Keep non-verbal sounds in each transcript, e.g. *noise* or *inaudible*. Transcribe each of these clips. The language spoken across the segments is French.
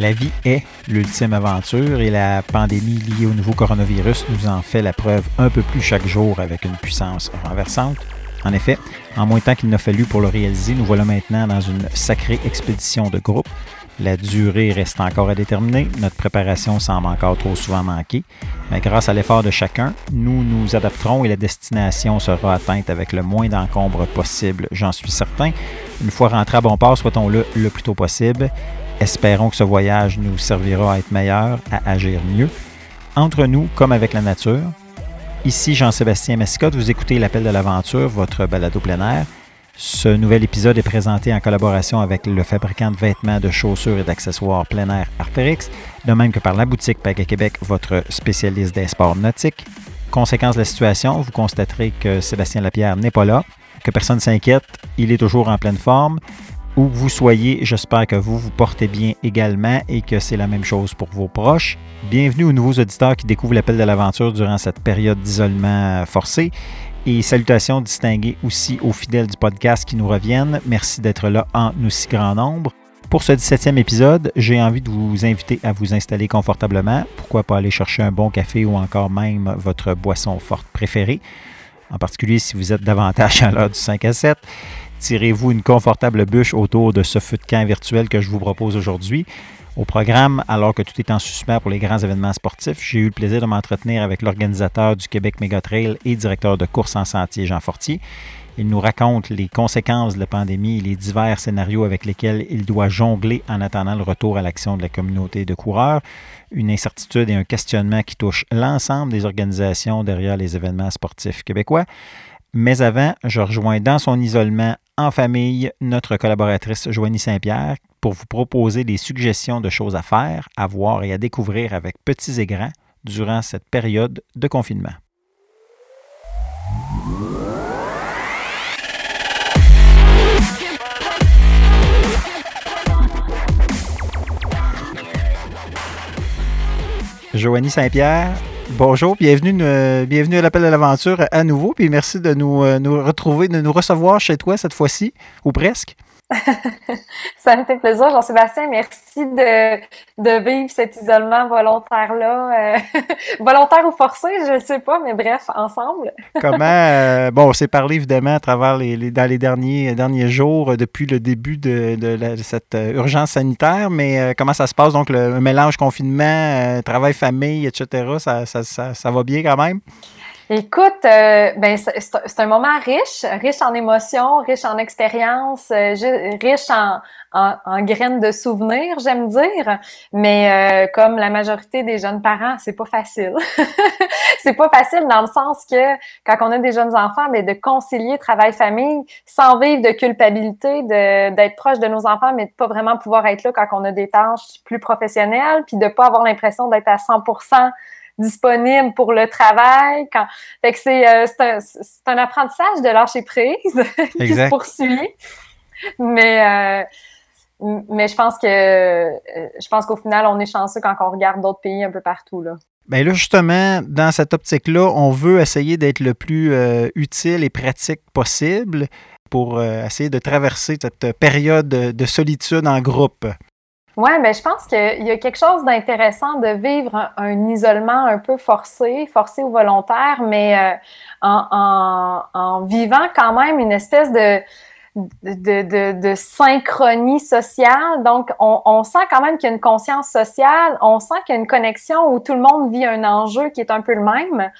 La vie est l'ultime aventure et la pandémie liée au nouveau coronavirus nous en fait la preuve un peu plus chaque jour avec une puissance renversante. En effet, en moins de temps qu'il n'a fallu pour le réaliser, nous voilà maintenant dans une sacrée expédition de groupe. La durée reste encore à déterminer, notre préparation semble encore trop souvent manquer, mais grâce à l'effort de chacun, nous nous adapterons et la destination sera atteinte avec le moins d'encombre possible, j'en suis certain. Une fois rentré à bon port, souhaitons-le le plus tôt possible. Espérons que ce voyage nous servira à être meilleurs, à agir mieux, entre nous comme avec la nature. Ici Jean-Sébastien Mascotte, vous écoutez L'Appel de l'Aventure, votre balado plein air. Ce nouvel épisode est présenté en collaboration avec le fabricant de vêtements, de chaussures et d'accessoires plein air Arterix, de même que par la boutique Pack Québec, votre spécialiste des sports nautiques. Conséquence de la situation, vous constaterez que Sébastien Lapierre n'est pas là, que personne ne s'inquiète, il est toujours en pleine forme. Où vous soyez, j'espère que vous vous portez bien également et que c'est la même chose pour vos proches. Bienvenue aux nouveaux auditeurs qui découvrent l'appel de l'aventure durant cette période d'isolement forcé. Et salutations distinguées aussi aux fidèles du podcast qui nous reviennent. Merci d'être là en aussi grand nombre. Pour ce 17e épisode, j'ai envie de vous inviter à vous installer confortablement. Pourquoi pas aller chercher un bon café ou encore même votre boisson forte préférée. En particulier si vous êtes davantage à l'heure du 5 à 7. Tirez-vous une confortable bûche autour de ce feu de camp virtuel que je vous propose aujourd'hui? Au programme, alors que tout est en suspens pour les grands événements sportifs, j'ai eu le plaisir de m'entretenir avec l'organisateur du Québec Mégatrail et directeur de course en sentier, Jean Fortier. Il nous raconte les conséquences de la pandémie et les divers scénarios avec lesquels il doit jongler en attendant le retour à l'action de la communauté de coureurs. Une incertitude et un questionnement qui touchent l'ensemble des organisations derrière les événements sportifs québécois. Mais avant, je rejoins dans son isolement en famille notre collaboratrice Joanie Saint-Pierre pour vous proposer des suggestions de choses à faire, à voir et à découvrir avec petits et grands durant cette période de confinement. Joanie Saint-Pierre, bonjour, bienvenue, bienvenue à l'appel à l'aventure à nouveau, puis merci de nous, euh, nous retrouver, de nous recevoir chez toi cette fois-ci, ou presque. *laughs* ça me fait plaisir, Jean-Sébastien. Merci de, de vivre cet isolement volontaire-là. Euh, *laughs* volontaire ou forcé, je ne sais pas, mais bref, ensemble. *laughs* Comment, euh, bon, on s'est parlé évidemment à travers les, dans les derniers, derniers jours, euh, depuis le début de, de, cette urgence sanitaire, mais comment ça se passe? Donc, le mélange confinement, travail-famille, etc., ça, ça, ça, ça va bien quand même? Écoute, euh, ben c'est un moment riche, riche en émotions, riche en expériences, euh, riche en, graines de souvenirs, j'aime dire. Mais euh, comme la majorité des jeunes parents, c'est pas facile. *laughs* c'est pas facile dans le sens que quand on a des jeunes enfants, mais ben, de concilier travail-famille sans vivre de culpabilité, d'être proche de nos enfants, mais de pas vraiment pouvoir être là quand on a des tâches plus professionnelles, puis de pas avoir l'impression d'être à 100 disponible pour le travail. Quand... Fait que c'est, euh, un, un, apprentissage de lâcher prise *laughs* qui se poursuit. Mais, euh, mais je pense que euh, je pense qu'au final, on est chanceux quand on regarde d'autres pays un peu partout. Là. Bien là, justement, dans cette optique-là, on veut essayer d'être le plus utile et pratique possible pour essayer de traverser cette période de solitude en groupe. Oui, mais je pense qu'il y a quelque chose d'intéressant de vivre un, isolement un peu forcé, forcé ou volontaire, mais euh, en, vivant quand même une espèce de, synchronie sociale. Donc, on, on sent quand même qu'il y a une conscience sociale, on sent qu'il y a une connexion où tout le monde vit un enjeu qui est un peu le même.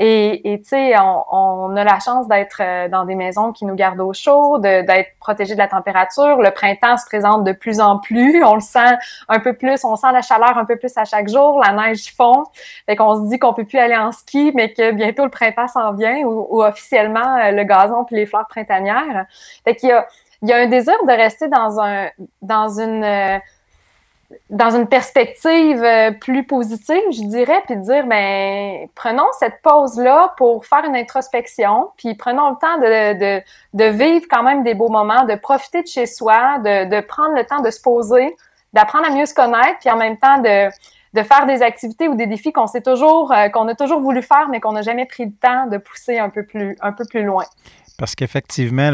Et tu sais, on, on, a la chance d'être euh, dans des maisons qui nous gardent au chaud, d'être protégés de la température. Le printemps se présente de plus en plus. On le sent un peu plus, on sent la chaleur un peu plus à chaque jour. La neige fond. Fait qu'on se dit qu'on peut plus aller en ski, mais que bientôt le printemps s'en vient ou, officiellement euh, le gazon puis les fleurs printanières. Fait qu'il y a, il y a un désir de rester dans un, dans une euh, dans une perspective euh, plus positive, je dirais, puis de dire, ben, prenons cette pause-là pour faire une introspection, puis prenons le temps de, de, de, vivre quand même des beaux moments, de profiter de chez soi, de, de prendre le temps de se poser, d'apprendre à mieux se connaître, puis en même temps de, de faire des activités ou des défis qu'on sait toujours, euh, qu'on a toujours voulu faire, mais qu'on n'a jamais pris le temps de pousser un peu plus, un peu plus loin. Parce qu'effectivement,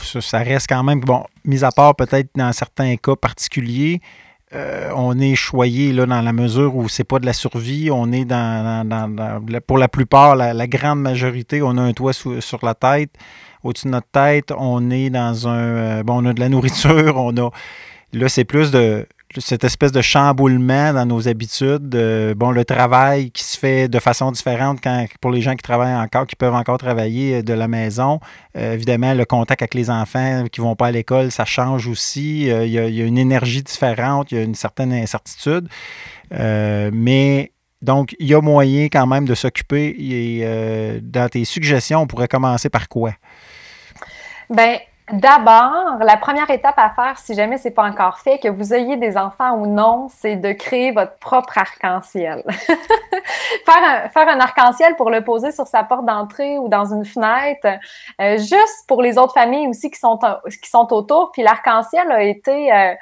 ça reste quand même, bon, mis à part peut-être dans certains cas particuliers, on est choyé là, dans la mesure où c'est pas de la survie. On est dans, pour la plupart, la, grande majorité, on a un toit sur la tête, au-dessus de notre tête. On est dans un. bon, on a de la *laughs* nourriture, on a. Là, c'est plus de cette espèce de chamboulement dans nos habitudes. bon, le travail qui se fait de façon différente pour les gens qui travaillent encore, qui peuvent encore travailler euh, de la maison. Euh, évidemment, le contact avec les enfants qui ne vont pas à l'école, ça change aussi. Euh, il, y a, une énergie différente, il y a une certaine incertitude. mais donc, il y a moyen quand même de s'occuper. Et dans tes suggestions, on pourrait commencer par quoi? Bien, D'abord, la première étape à faire, si jamais c'est pas encore fait, que vous ayez des enfants ou non, c'est de créer votre propre arc-en-ciel. *laughs* faire, un, faire un arc-en-ciel pour le poser sur sa porte d'entrée ou dans une fenêtre, euh, juste pour les autres familles aussi qui sont, qui sont autour. Puis l'arc-en-ciel a été, euh,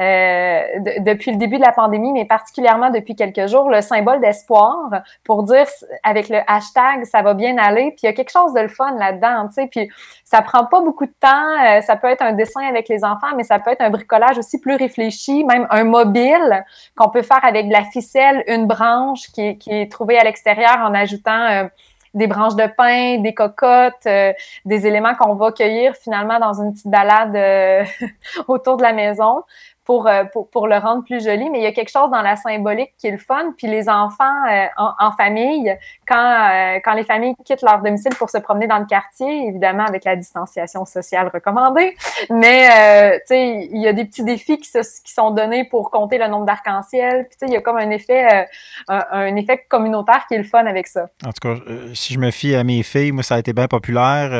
euh, depuis le début de la pandémie, mais particulièrement depuis quelques jours, le symbole d'espoir pour dire avec le hashtag ça va bien aller. Puis il y a quelque chose de le fun là-dedans, tu sais. Puis ça prend pas beaucoup de temps euh, ça peut être un dessin avec les enfants, mais ça peut être un bricolage aussi plus réfléchi, même un mobile qu'on peut faire avec de la ficelle, une branche qui est, qui à l'extérieur en ajoutant euh, des branches de pin, des cocottes, euh, des éléments qu'on va cueillir finalement dans une petite balade *laughs* autour de la maison. Euh, pour, le rendre plus joli, mais il y a quelque chose dans la symbolique qui est le fun. Puis les enfants euh, en, famille, quand, euh, quand les familles quittent leur domicile pour se promener dans le quartier, évidemment avec la distanciation sociale recommandée, mais tu sais, il y a des petits défis qui, sont donnés pour compter le nombre d'arc-en-ciel. Puis tu sais, il y a comme un effet, un, effet communautaire qui est le fun avec ça. En tout cas, si je me fie à mes filles, moi, ça a été bien populaire.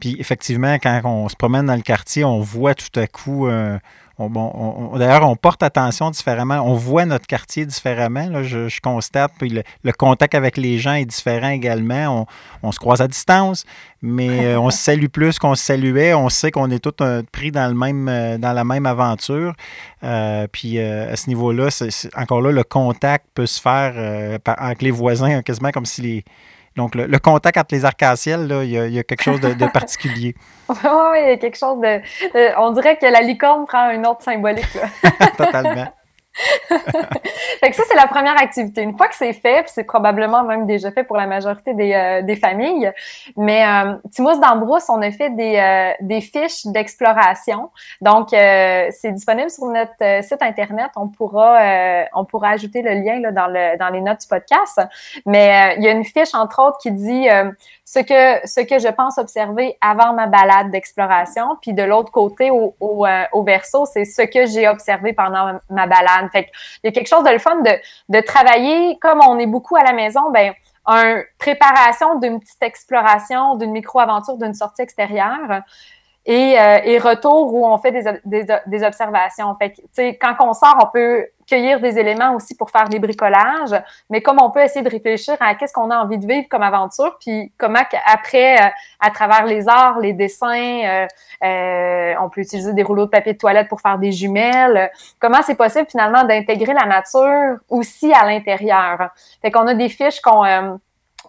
Puis effectivement, quand on se promène dans le quartier, on voit tout à coup D'ailleurs, on porte attention différemment. On voit notre quartier différemment. je, constate. Puis le, contact avec les gens est différent également. On, se croise à distance, mais euh, on se salue plus qu'on se saluait. On sait qu'on est tous euh, pris euh, dans la même aventure. puis à ce niveau-là, encore là, le contact peut se faire avec les voisins, quasiment comme si les donc, le, contact entre les arcs-en-ciel, il, y, a quelque chose de, *laughs* particulier. oui, oui, il y a quelque chose de. on dirait que la licorne prend une autre symbolique. *laughs* Totalement. *laughs* fait que ça, c'est la première activité. Une fois que c'est fait, c'est probablement même déjà fait pour la majorité des, euh, des familles, mais euh, d'Ambrousse, on a fait des, euh, des fiches d'exploration. Donc, euh, c'est disponible sur notre site Internet. On pourra, on pourra ajouter le lien dans, le, dans les notes du podcast. Mais il y a une fiche, entre autres, qui dit ce que, ce que je pense observer avant ma balade d'exploration. Puis de l'autre côté, au, au, au verso, c'est ce que j'ai observé pendant ma, balade. Il y a quelque chose de le fun de, de travailler, comme on est beaucoup à la maison, ben une préparation d'une petite exploration, d'une micro-aventure, d'une sortie extérieure. Et, euh, et, retour où on fait des, des, des observations. Fait que, quand on sort, on peut cueillir des éléments aussi pour faire des bricolages, mais comme on peut essayer de réfléchir à qu'est-ce qu'on a envie de vivre comme aventure, puis comment après, euh, à travers les arts, les dessins, euh, euh, on peut utiliser des rouleaux de papier de toilette pour faire des jumelles, comment c'est possible finalement d'intégrer la nature aussi à l'intérieur. Fait qu'on a des fiches qu'on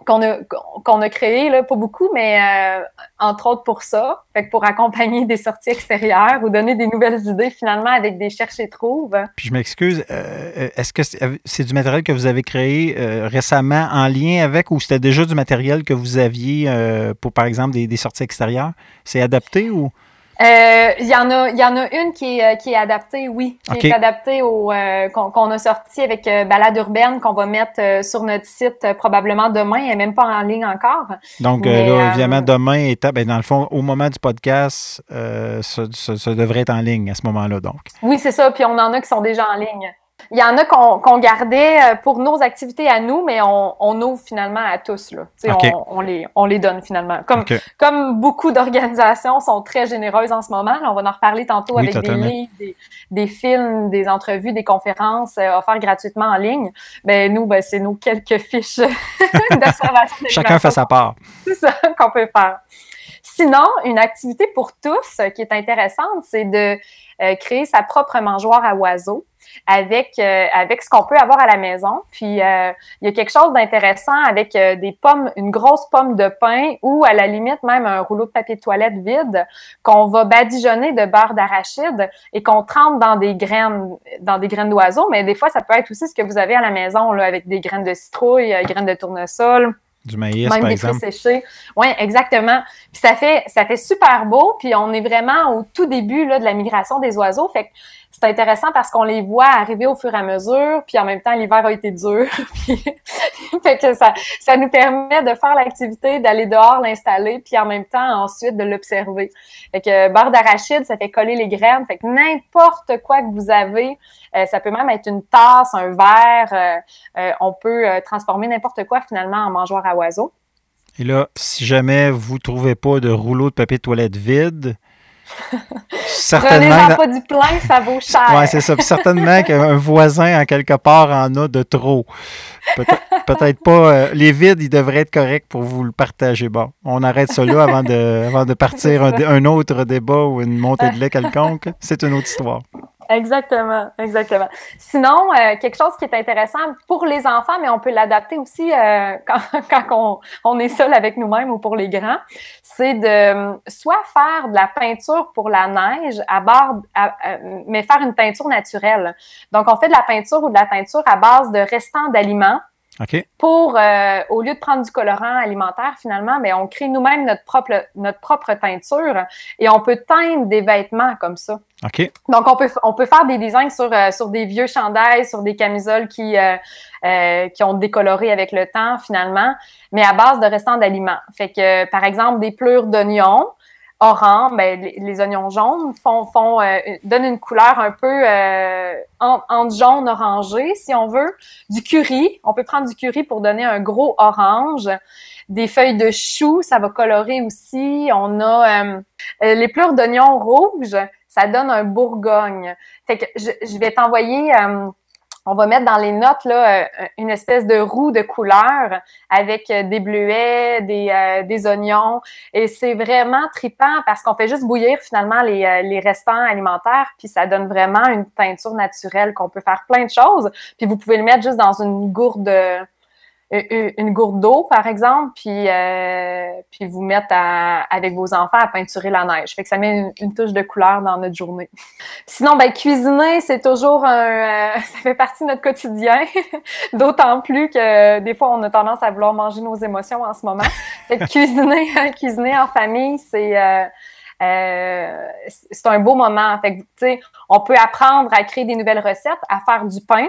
qu'on a, qu'on a créé, là, pas beaucoup, mais euh, entre autres pour ça, pour accompagner des sorties extérieures ou donner des nouvelles idées finalement avec des cherches et trouves. Puis je m'excuse, euh, est-ce que c'est, du matériel que vous avez créé euh, récemment en lien avec ou c'était déjà du matériel que vous aviez pour, par exemple, des sorties extérieures? C'est adapté ou? Euh, il y en a, il y en a une qui est, euh, qui est adaptée, oui, qui est adaptée au euh, qu'on a sorti avec Balade urbaine qu'on va mettre sur notre site probablement demain. Elle n'est même pas en ligne encore. Donc là, évidemment, demain ben, dans le fond, au moment du podcast, ça, ça, devrait être en ligne à ce moment-là, donc. Oui, c'est ça. Puis on en a qui sont déjà en ligne. Il y en a qu'on gardait euh, pour nos activités à nous, mais on, on ouvre finalement à tous. Là. On, on, les, on les donne finalement. Comme, comme beaucoup d'organisations sont très généreuses en ce moment, on va en reparler tantôt avec des livres, des, des, films, des entrevues, des conférences euh, offertes gratuitement en ligne. Ben, nous, ben, c'est nos quelques fiches *laughs* d'observation. Chacun fait sa part. C'est ça *laughs* qu'on peut faire. Sinon, une activité pour tous qui est intéressante, c'est de créer sa propre mangeoire à oiseaux avec, euh, avec ce qu'on peut avoir à la maison. Puis, euh, il y a quelque chose d'intéressant avec euh, des pommes, une grosse pomme de pain ou à la limite même un rouleau de papier de toilette vide qu'on va badigeonner de beurre d'arachide et qu'on trempe dans des graines, dans des graines d'oiseaux. Mais des fois, ça peut être aussi ce que vous avez à la maison avec des graines de citrouille, graines de tournesol. Du maïs, même par des exemple. séchés. Oui, exactement. Puis ça fait, ça fait super beau. Puis on est vraiment au tout début là, de la migration des oiseaux. Fait que c'est intéressant parce qu'on les voit arriver au fur et à mesure, puis en même temps, l'hiver a été dur. *laughs* fait que ça, ça nous permet de faire l'activité, d'aller dehors, l'installer, puis en même temps, ensuite, de l'observer. Fait que barre d'arachide, ça fait coller les graines. Fait que n'importe quoi que vous avez, euh, ça peut même être une tasse, un verre, euh, euh, on peut transformer n'importe quoi finalement en mangeoire à oiseaux. Et là, si jamais vous ne trouvez pas de rouleau de papier de toilette vide, certainement. Prenez-en pas du plein, ça vaut cher. Oui, c'est ça. certainement qu'un voisin, en quelque part, en a de trop. Peut-être pas. Euh, les vides, ils devraient être corrects pour vous le partager. Bon, on arrête ça là avant de, avant de *laughs* partir un, un, autre débat ou une montée de lait quelconque. *laughs* C'est une autre histoire. Exactement, exactement. Sinon, euh, quelque chose qui est intéressant pour les enfants, mais on peut l'adapter aussi euh, *laughs* quand, quand on, est seul avec nous-mêmes ou pour les grands, c'est de euh, soit faire de la peinture pour la neige à bord, mais faire une peinture naturelle. Donc, on fait de la peinture ou de la teinture à base de restants d'aliments pour, euh, au lieu de prendre du colorant alimentaire, finalement, mais on crée nous-mêmes notre propre, notre propre teinture et on peut teindre des vêtements comme ça. Donc, on peut, on peut faire des designs sur, euh, sur des vieux chandails, sur des camisoles qui, euh, qui ont décoloré avec le temps, finalement, mais à base de restants d'aliments. Fait que, par exemple, des plures d'oignons, orange, ben, les, oignons jaunes font, font euh, donnent une couleur un peu euh, entre jaune orangé, si on veut. Du curry, on peut prendre du curry pour donner un gros orange. Des feuilles de chou, ça va colorer aussi. On a euh, les pleurs d'oignons rouges, ça donne un bourgogne. Fait que je vais t'envoyer on va mettre dans les notes là, euh, une espèce de roue de couleur avec euh, des bleuets, des, euh, des oignons. Et c'est vraiment tripant parce qu'on fait juste bouillir finalement les, les restants alimentaires, puis ça donne vraiment une teinture naturelle qu'on peut faire plein de choses. Puis vous pouvez le mettre juste dans une gourde une gourde d'eau, par exemple, puis, euh, puis vous mettre avec vos enfants à peinturer la neige. Fait que ça met une, touche de couleur dans notre journée. *laughs* Sinon, ben, cuisiner, c'est toujours un... Euh, *laughs* ça fait partie de notre quotidien, *laughs* d'autant plus que des fois, on a tendance à vouloir manger nos émotions en ce moment. Fait que cuisiner, cuisiner en famille, c'est... Euh, euh, c'est un beau moment. Fait que, on peut apprendre à créer des nouvelles recettes, à faire du pain.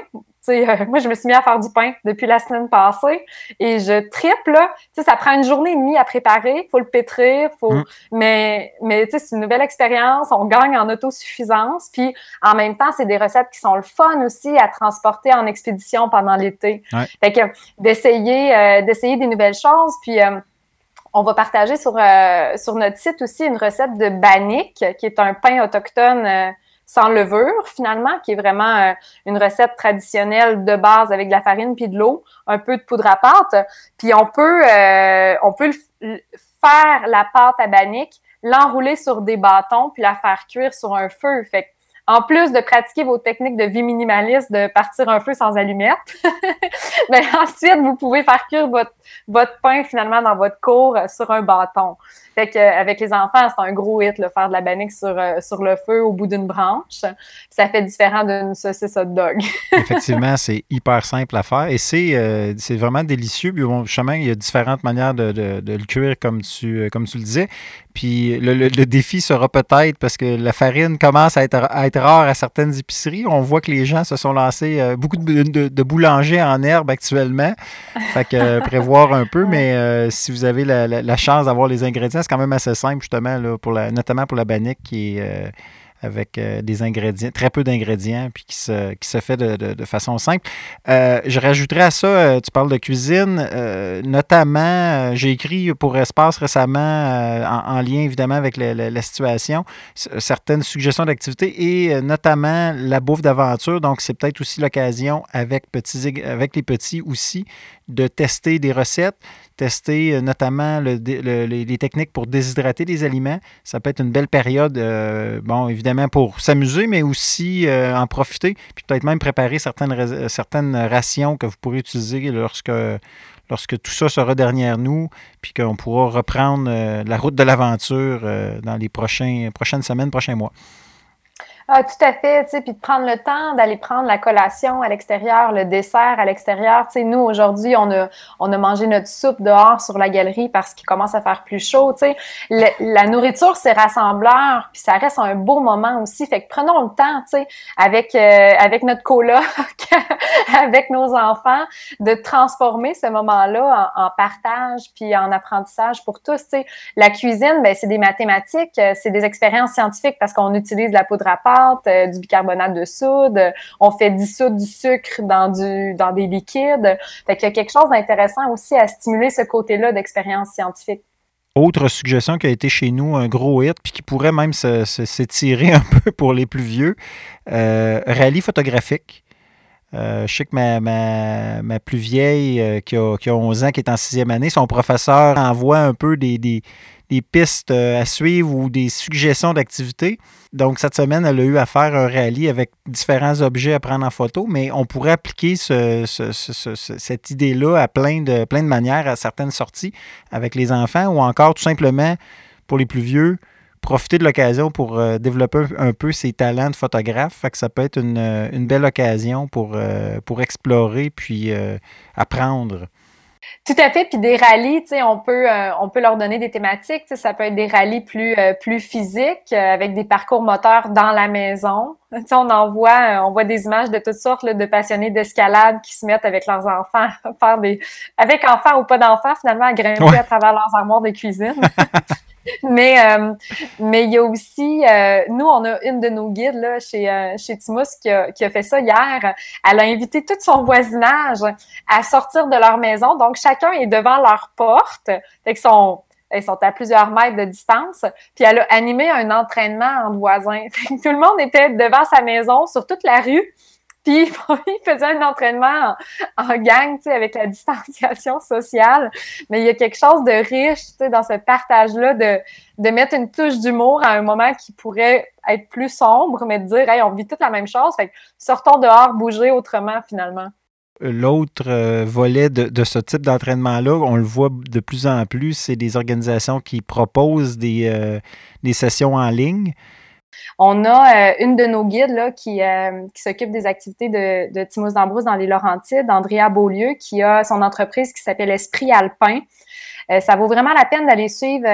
Euh, moi, je me suis mis à faire du pain depuis la semaine passée et je triple. Ça prend une journée et demie à préparer. faut le pétrir. Faut... Mm. Mais, mais c'est une nouvelle expérience. On gagne en autosuffisance. Puis, en même temps, c'est des recettes qui sont le fun aussi à transporter en expédition pendant l'été. Fait que d'essayer euh, d'essayer des nouvelles choses. Puis, on va partager sur, euh, sur notre site aussi une recette de bannick, qui est un pain autochtone euh, sans levure, finalement, qui est vraiment euh, une recette traditionnelle de base avec de la farine puis de l'eau, un peu de poudre à pâte. Puis on peut, on peut faire la pâte à bannick, l'enrouler sur des bâtons puis la faire cuire sur un feu. Fait en plus de pratiquer vos techniques de vie minimaliste, de partir un feu sans allumette, mais *laughs* ben, ensuite, vous pouvez faire cuire votre, votre pain finalement dans votre cour euh, sur un bâton. Fait que, euh, avec les enfants, c'est un gros hit, le faire de la bannique sur, euh, sur le feu au bout d'une branche. Ça fait différent d'une saucisse hot dog. *laughs* Effectivement, c'est hyper simple à faire et c'est, c'est vraiment délicieux. Puis bon, chemin, il y a différentes manières de, de, de, le cuire comme tu, comme tu le disais. Puis le, le, défi sera peut-être parce que la farine commence à être, à être, rare à certaines épiceries. On voit que les gens se sont lancés, beaucoup de, de, boulangers en herbe actuellement. Fait que prévoir un peu, *laughs* mais si vous avez la, la, la chance d'avoir les ingrédients, c'est quand même assez simple, justement, là, pour la, notamment pour la bannique qui est. Euh, avec euh, des ingrédients, très peu d'ingrédients, puis qui se, qui se fait de, façon simple. Euh, je rajouterais à ça, tu parles de cuisine, notamment, j'ai écrit pour Espace récemment, en, lien évidemment avec la, situation, certaines suggestions d'activités et notamment la bouffe d'aventure. Donc, c'est peut-être aussi l'occasion avec, avec les petits aussi de tester des recettes, tester euh, notamment les techniques pour déshydrater les aliments. Ça peut être une belle période, euh, bon, évidemment, pour s'amuser, mais aussi euh, en profiter, puis peut-être même préparer certaines, certaines rations que vous pourrez utiliser lorsque, lorsque tout ça sera derrière nous, puis qu'on pourra reprendre la route de l'aventure dans les prochaines semaines, prochains mois. Ah, tout à fait, tu sais, puis de prendre le temps d'aller prendre la collation à l'extérieur, le dessert à l'extérieur. Tu sais, nous, aujourd'hui, on a, on a mangé notre soupe dehors sur la galerie parce qu'il commence à faire plus chaud, tu sais. la nourriture, c'est rassembleur, puis ça reste un beau moment aussi. Fait que prenons le temps, tu sais, avec, euh, avec notre coloc, *laughs* avec nos enfants, de transformer ce moment-là en, partage puis en apprentissage pour tous, tu sais. La cuisine, ben, c'est des mathématiques, euh, c'est des expériences scientifiques parce qu'on utilise la poudre à euh, du bicarbonate de soude, on fait dissoudre du sucre dans, du, dans des liquides. Fait qu'il y a quelque chose d'intéressant aussi à stimuler ce côté-là d'expérience scientifique. Autre suggestion qui a été chez nous un gros hit, puis qui pourrait même s'étirer *laughs* un peu pour les plus vieux, euh, rallye photographique. Euh, je sais que ma, ma, plus vieille, qui, a, qui, a, 11 ans, qui est en sixième année, son professeur envoie un peu des, pistes à suivre ou des suggestions d'activités. Donc, cette semaine, elle a eu à faire un rallye avec différents objets à prendre en photo, mais on pourrait appliquer cette idée-là à plein plein de manières à certaines sorties avec les enfants ou encore tout simplement pour les plus vieux, profiter de l'occasion pour euh, développer un, peu ses talents de photographe. Fait que ça peut être une, belle occasion pour, euh, pour explorer puis euh, apprendre. Tout à fait. Puis des rallyes, tu sais, on peut, euh, on peut leur donner des thématiques. Ça peut être des rallyes plus, euh, plus physiques euh, avec des parcours moteurs dans la maison. On en voit, on voit des images de toutes sortes de passionnés d'escalade qui se mettent avec leurs enfants *laughs* faire des, avec enfants ou pas d'enfants, finalement, à grimper à travers leurs armoires de cuisine. *laughs* mais euh, mais il y a aussi, euh, nous, on a une de nos guides chez, euh, chez Timous qui a, fait ça hier. Elle a invité tout son voisinage à sortir de leur maison. Donc, chacun est devant leur porte. Fait ils sont à plusieurs mètres de distance. Puis elle a animé un entraînement entre voisins. *laughs* tout le monde était devant sa maison, sur toute la rue. Puis *laughs* il faisait un entraînement en, gang, tu sais, avec la distanciation sociale. Mais il y a quelque chose de riche, tu sais, dans ce partage-là, de, de mettre une touche d'humour à un moment qui pourrait être plus sombre, mais de dire, hey, on vit toute la même chose. Fait que sortons dehors, bouger autrement, finalement. L'autre euh, volet de, de, ce type d'entraînement-là, on le voit de plus en plus, c'est des organisations qui proposent des, euh, des sessions en ligne. On a euh, une de nos guides euh, qui s'occupe des activités de, de Timos d'Ambrose dans les Laurentides, Andrea Beaulieu, qui a son entreprise qui s'appelle Esprit Alpin. Euh, ça vaut vraiment la peine d'aller suivre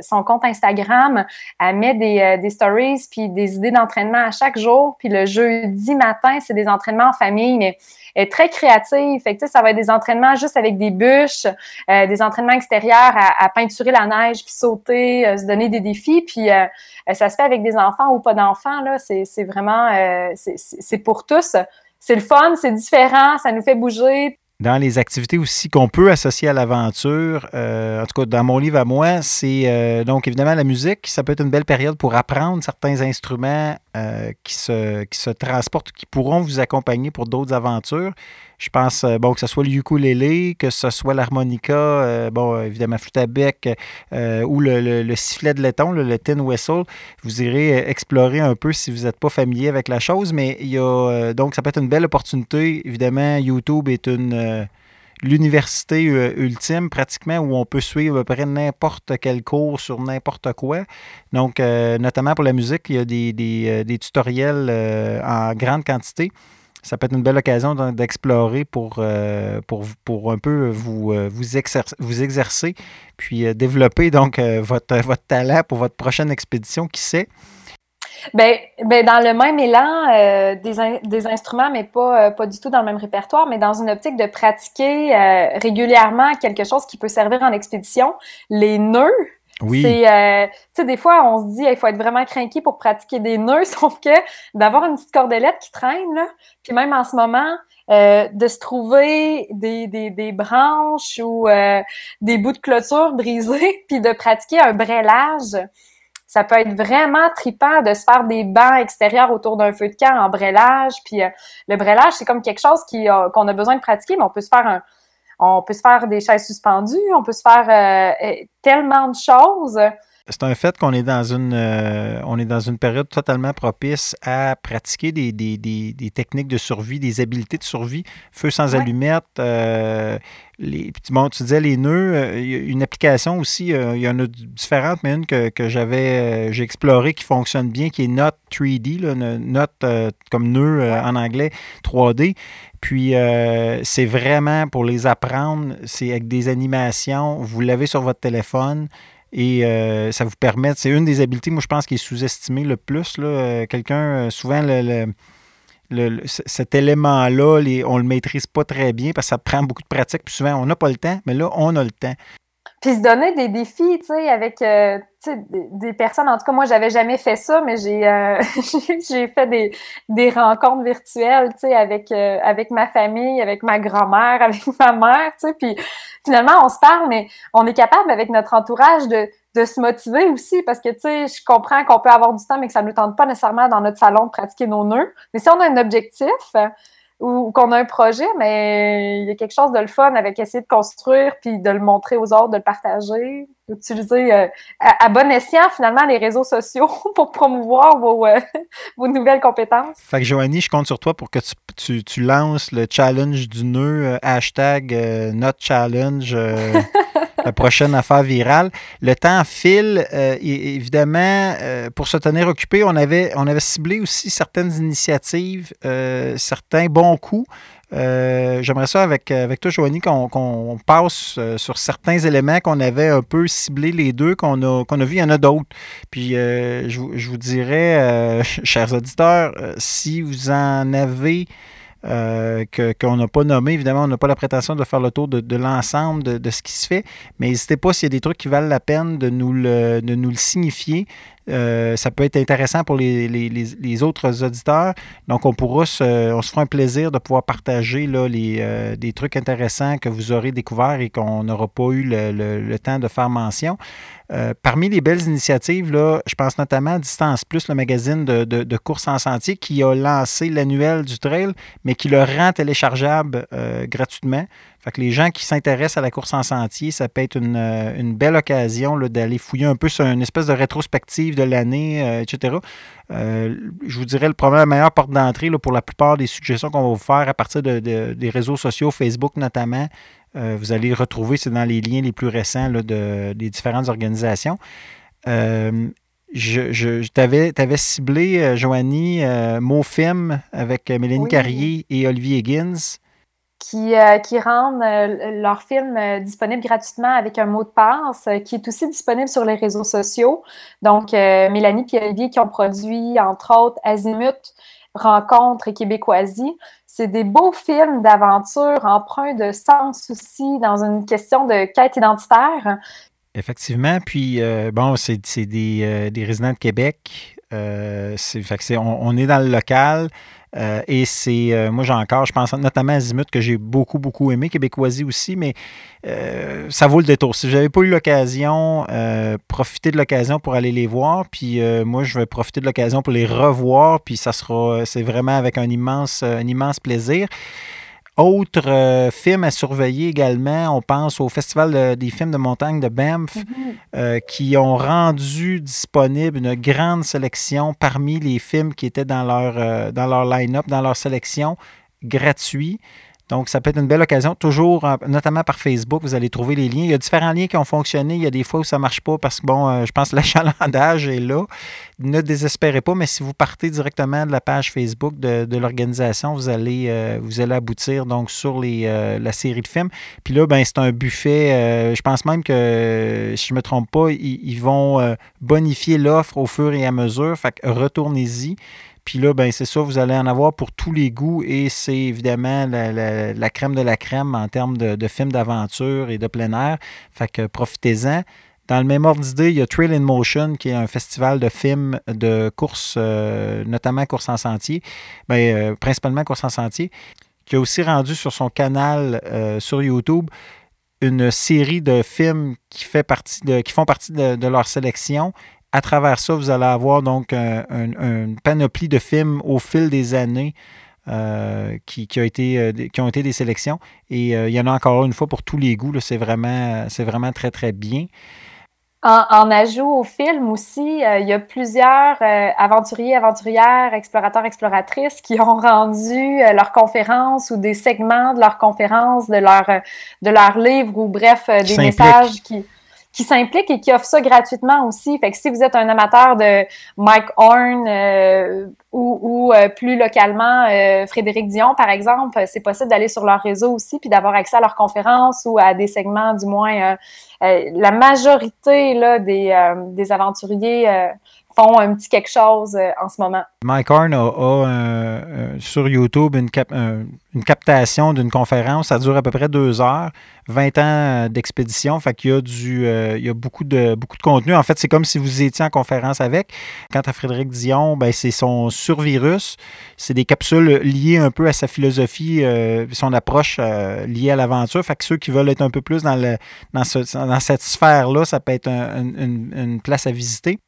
son compte Instagram. Elle met des, des stories puis des idées d'entraînement à chaque jour. Puis le jeudi matin, c'est des entraînements en famille, mais est très créative. Fait ça va être des entraînements juste avec des bûches, euh, des entraînements extérieurs à, peinturer la neige, puis sauter, euh, se donner des défis. Puis euh, ça se fait avec des enfants ou pas d'enfants. C'est, vraiment, c'est pour tous. C'est le fun, c'est différent, ça nous fait bouger dans les activités aussi qu'on peut associer à l'aventure, en tout cas dans mon livre à moi, c'est donc évidemment la musique. Ça peut être une belle période pour apprendre certains instruments euh, qui, se, qui se transportent, qui pourront vous accompagner pour d'autres aventures. Je pense, euh, bon, que ce soit le ukulélé, que ce soit l'harmonica, euh, bon, évidemment, flûte à bec, ou le, le, sifflet de laiton, le, tin whistle. Vous irez explorer un peu si vous n'êtes pas familier avec la chose, mais il y a, donc, ça peut être une belle opportunité. Évidemment, YouTube est une l'université euh, ultime pratiquement où on peut suivre à peu près n'importe quel cours sur n'importe quoi. Donc, euh, notamment pour la musique, il y a des, des, euh, tutoriels en grande quantité. Ça peut être une belle occasion d'explorer pour, pour, pour un peu vous, vous, exercer, vous exercer, puis développer donc votre, votre talent pour votre prochaine expédition, qui sait. Ben, ben, dans le même élan, euh, des, des, instruments, mais pas, euh, pas du tout dans le même répertoire, mais dans une optique de pratiquer euh, régulièrement quelque chose qui peut servir en expédition, les nœuds Oui. C'est, tu sais, des fois, on se dit, il faut être vraiment craqué pour pratiquer des nœuds, *laughs* sauf que d'avoir une petite cordelette qui traîne, là, puis même en ce moment, euh, de se trouver des, des, des branches ou euh, des bouts de clôture brisés, *laughs* puis de pratiquer un brelage. Ça peut être vraiment tripant de se faire des bancs extérieurs autour d'un feu de camp en brelage. Puis euh, le brelage, c'est comme quelque chose qui, qu'on a besoin de pratiquer, mais on peut se faire un, on peut se faire des chaises suspendues, on peut se faire tellement de choses c'est un fait qu'on est dans une euh, on est dans une période totalement propice à pratiquer des, des, des, techniques de survie, des habiletés de survie, feu sans allumette. Euh, les, bon, tu disais les nœuds, euh, une application aussi, il y en a différentes, mais une que, que j'avais j'ai explorée qui fonctionne bien, qui est Note 3D, là, Note comme nœud en anglais 3D. Puis c'est vraiment pour les apprendre, c'est avec des animations, vous l'avez sur votre téléphone. Et euh, ça vous permet, c'est une des habiletés, moi je pense, qui est sous-estimée le plus. Euh, quelqu'un, euh, souvent, le, cet élément-là, on ne le maîtrise pas très bien parce que ça prend beaucoup de pratique. Puis souvent, on n'a pas le temps, mais là, on a le temps. Puis se donner des défis, tu sais, avec des, personnes. En tout cas, moi, j'avais jamais fait ça, mais j'ai euh, *laughs* j'ai fait des, des rencontres virtuelles, tu sais, avec euh, avec ma famille, avec ma grand-mère, *laughs* avec ma mère, tu sais. Puis finalement, on se parle, mais on est capable avec notre entourage de de se motiver aussi parce que tu sais je comprends qu'on peut avoir du temps mais que ça ne nous tente pas nécessairement dans notre salon de pratiquer nos nœuds mais si on a un objectif ou qu'on a un projet, mais il y a quelque chose de le fun avec essayer de construire puis de le montrer aux autres, de le partager, d'utiliser euh, à, bon escient finalement les réseaux sociaux *laughs* pour promouvoir vos, euh, *laughs* vos, nouvelles compétences. Fait que Joanie, je compte sur toi pour que tu, tu, lances le challenge du nœud, euh, hashtag challenge. *laughs* la prochaine affaire virale. Le temps file. évidemment, pour se tenir occupé, on avait, on avait ciblé aussi certaines initiatives, certains bons coups. J'aimerais ça avec, avec toi, Joanie, qu'on passe sur certains éléments qu'on avait un peu ciblés les deux, qu'on a, qu'on a vu. Il y en a d'autres. Puis je, je, vous dirais, *laughs* chers auditeurs, si vous en avez euh, qu'on n'a pas nommé. Évidemment, on n'a pas la prétention de faire le tour de, l'ensemble de, ce qui se fait, mais n'hésitez pas s'il y a des trucs qui valent la peine de nous le, de nous le signifier. Euh, ça peut être intéressant pour les, autres auditeurs. Donc, on pourra se, on se fera un plaisir de pouvoir partager là, les, euh, des trucs intéressants que vous aurez découverts et qu'on n'aura pas eu le, temps de faire mention. Euh, parmi les belles initiatives, là, je pense notamment à Distance Plus, le magazine de, de, course en sentier, qui a lancé l'annuel du trail, mais qui le rend téléchargeable gratuitement. Fait que les gens qui s'intéressent à la course en sentier, ça peut être une, une belle occasion d'aller fouiller un peu sur une espèce de rétrospective de l'année, euh, etc. Euh, je vous dirais le premier, la meilleure porte d'entrée pour la plupart des suggestions qu'on va vous faire à partir de, des réseaux sociaux, Facebook notamment. Euh, vous allez retrouver, c'est dans les liens les plus récents de, des différentes organisations. je, je, t'avais, ciblé, Joanie, MoFilm avec Mélanie Carrier et Olivier Higgins qui, euh, qui rendent euh, leur film euh, disponible gratuitement avec un mot de passe, qui est aussi disponible sur les réseaux sociaux. Donc, Mélanie et Olivier qui ont produit, entre autres, Azimut, Rencontre et Québécoisie. C'est des beaux films d'aventure empreints de sens aussi dans une question de quête identitaire. Effectivement. Puis, bon, c'est des, résidents de Québec. fait on, on, est dans le local. Euh, et c'est, euh, moi j'ai encore, je pense notamment à Azimut que j'ai beaucoup, beaucoup aimé, Québécoisie aussi, mais euh, ça vaut le détour. Si vous n'avez pas eu l'occasion, profitez de l'occasion pour aller les voir. Puis moi, je vais profiter de l'occasion pour les revoir. Puis ça sera, c'est vraiment avec un immense, un immense plaisir. Autre euh, film à surveiller également, on pense au Festival des films de montagne de Banff, mhm. euh, qui ont rendu disponible une grande sélection parmi les films qui étaient dans leur, euh, dans leur line-up, dans leur sélection gratuit. Donc, ça peut être une belle occasion, toujours, notamment par Facebook, vous allez trouver les liens. Il y a différents liens qui ont fonctionné. Il y a des fois où ça ne marche pas parce que, bon, euh, je pense que *laughs* l'achalandage est là. Ne désespérez pas, mais si vous partez directement de la page Facebook de, l'organisation, vous allez euh, vous allez aboutir donc sur euh, la série de films. Puis là, ben, c'est un buffet. je pense même que, si je ne me trompe pas, ils, ils vont bonifier l'offre au fur et à mesure. Fait que retournez-y. Puis là, ben, c'est ça, vous allez en avoir pour tous les goûts et c'est évidemment la, crème de la crème en termes de, films d'aventure et de plein air. Fait que profitez-en. Dans le même ordre d'idée, il y a Trail in Motion, qui est un festival de films de course, notamment course en sentier, ben, principalement course en sentier, qui a aussi rendu sur son canal sur YouTube une série de films qui font partie de, leur sélection. À travers ça, vous allez avoir donc une panoplie de films au fil des années euh, qui, a été, euh, qui ont été des sélections. Et euh, il y en a encore une fois pour tous les goûts. C'est vraiment, vraiment très, très bien. En, ajout au film aussi, il y a plusieurs aventuriers, aventurières, explorateurs, exploratrices qui ont rendu leurs conférences ou des segments de leurs conférences, de leur, de leur livre ou bref, des messages qui qui s'impliquent et qui offrent ça gratuitement aussi. Fait que si vous êtes un amateur de Mike Horn euh, ou, euh, plus localement euh, Frédéric Dion, par exemple, c'est possible d'aller sur leur réseau aussi puis d'avoir accès à leurs conférences ou à des segments, du moins. la majorité là, des, des aventuriers font un petit quelque chose euh, en ce moment. Mike Horn a, sur YouTube une, captation d'une conférence. Ça dure à peu près deux heures, 20 ans d'expédition. Fait qu'il y a, du, euh, il y a beaucoup, de, beaucoup de contenu. En fait, c'est comme si vous étiez en conférence avec. Quant à Frédéric Dion, ben, c'est son survirus. C'est des capsules liées un peu à sa philosophie, euh, son approche liée à l'aventure. Fait que ceux qui veulent être un peu plus dans, le, dans cette sphère-là, ça peut être une place à visiter.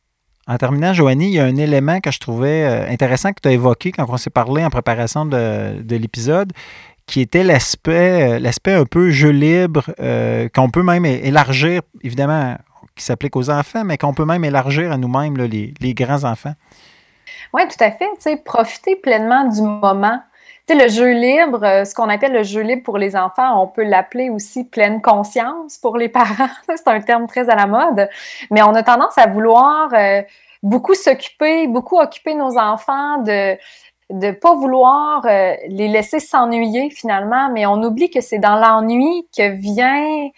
En terminant, Joanie, il y a un élément que je trouvais euh, intéressant que tu as évoqué quand on s'est parlé en préparation de, l'épisode, qui était l'aspect, euh, l'aspect un peu jeu libre, euh, qu'on peut même élargir, évidemment, qui s'applique aux enfants, mais qu'on peut même élargir à nous-mêmes, les, les grands-enfants. Oui, tout à fait. Tu sais, profiter pleinement du moment le jeu libre, euh, ce qu'on appelle le jeu libre pour les enfants, on peut l'appeler aussi pleine conscience pour les *laughs* parents. C'est un terme très à la mode. Mais on a tendance à vouloir euh, beaucoup s'occuper, beaucoup occuper nos enfants de de pas vouloir euh, les laisser s'ennuyer finalement, mais on oublie que c'est dans l'ennui que vient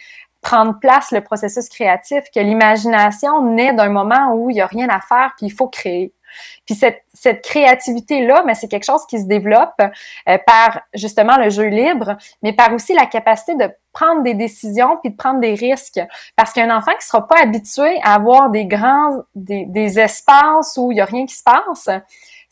prendre place le processus créatif, que l'imagination naît d'un moment où il n'y a rien à faire, puis il faut créer. Puis cette, créativité-là, mais c'est quelque chose qui se développe euh, par justement le jeu libre, mais par aussi la capacité de prendre des décisions puis de prendre des risques. Parce qu'un enfant qui sera pas habitué à avoir des grands, des, espaces où il y a rien qui se passe,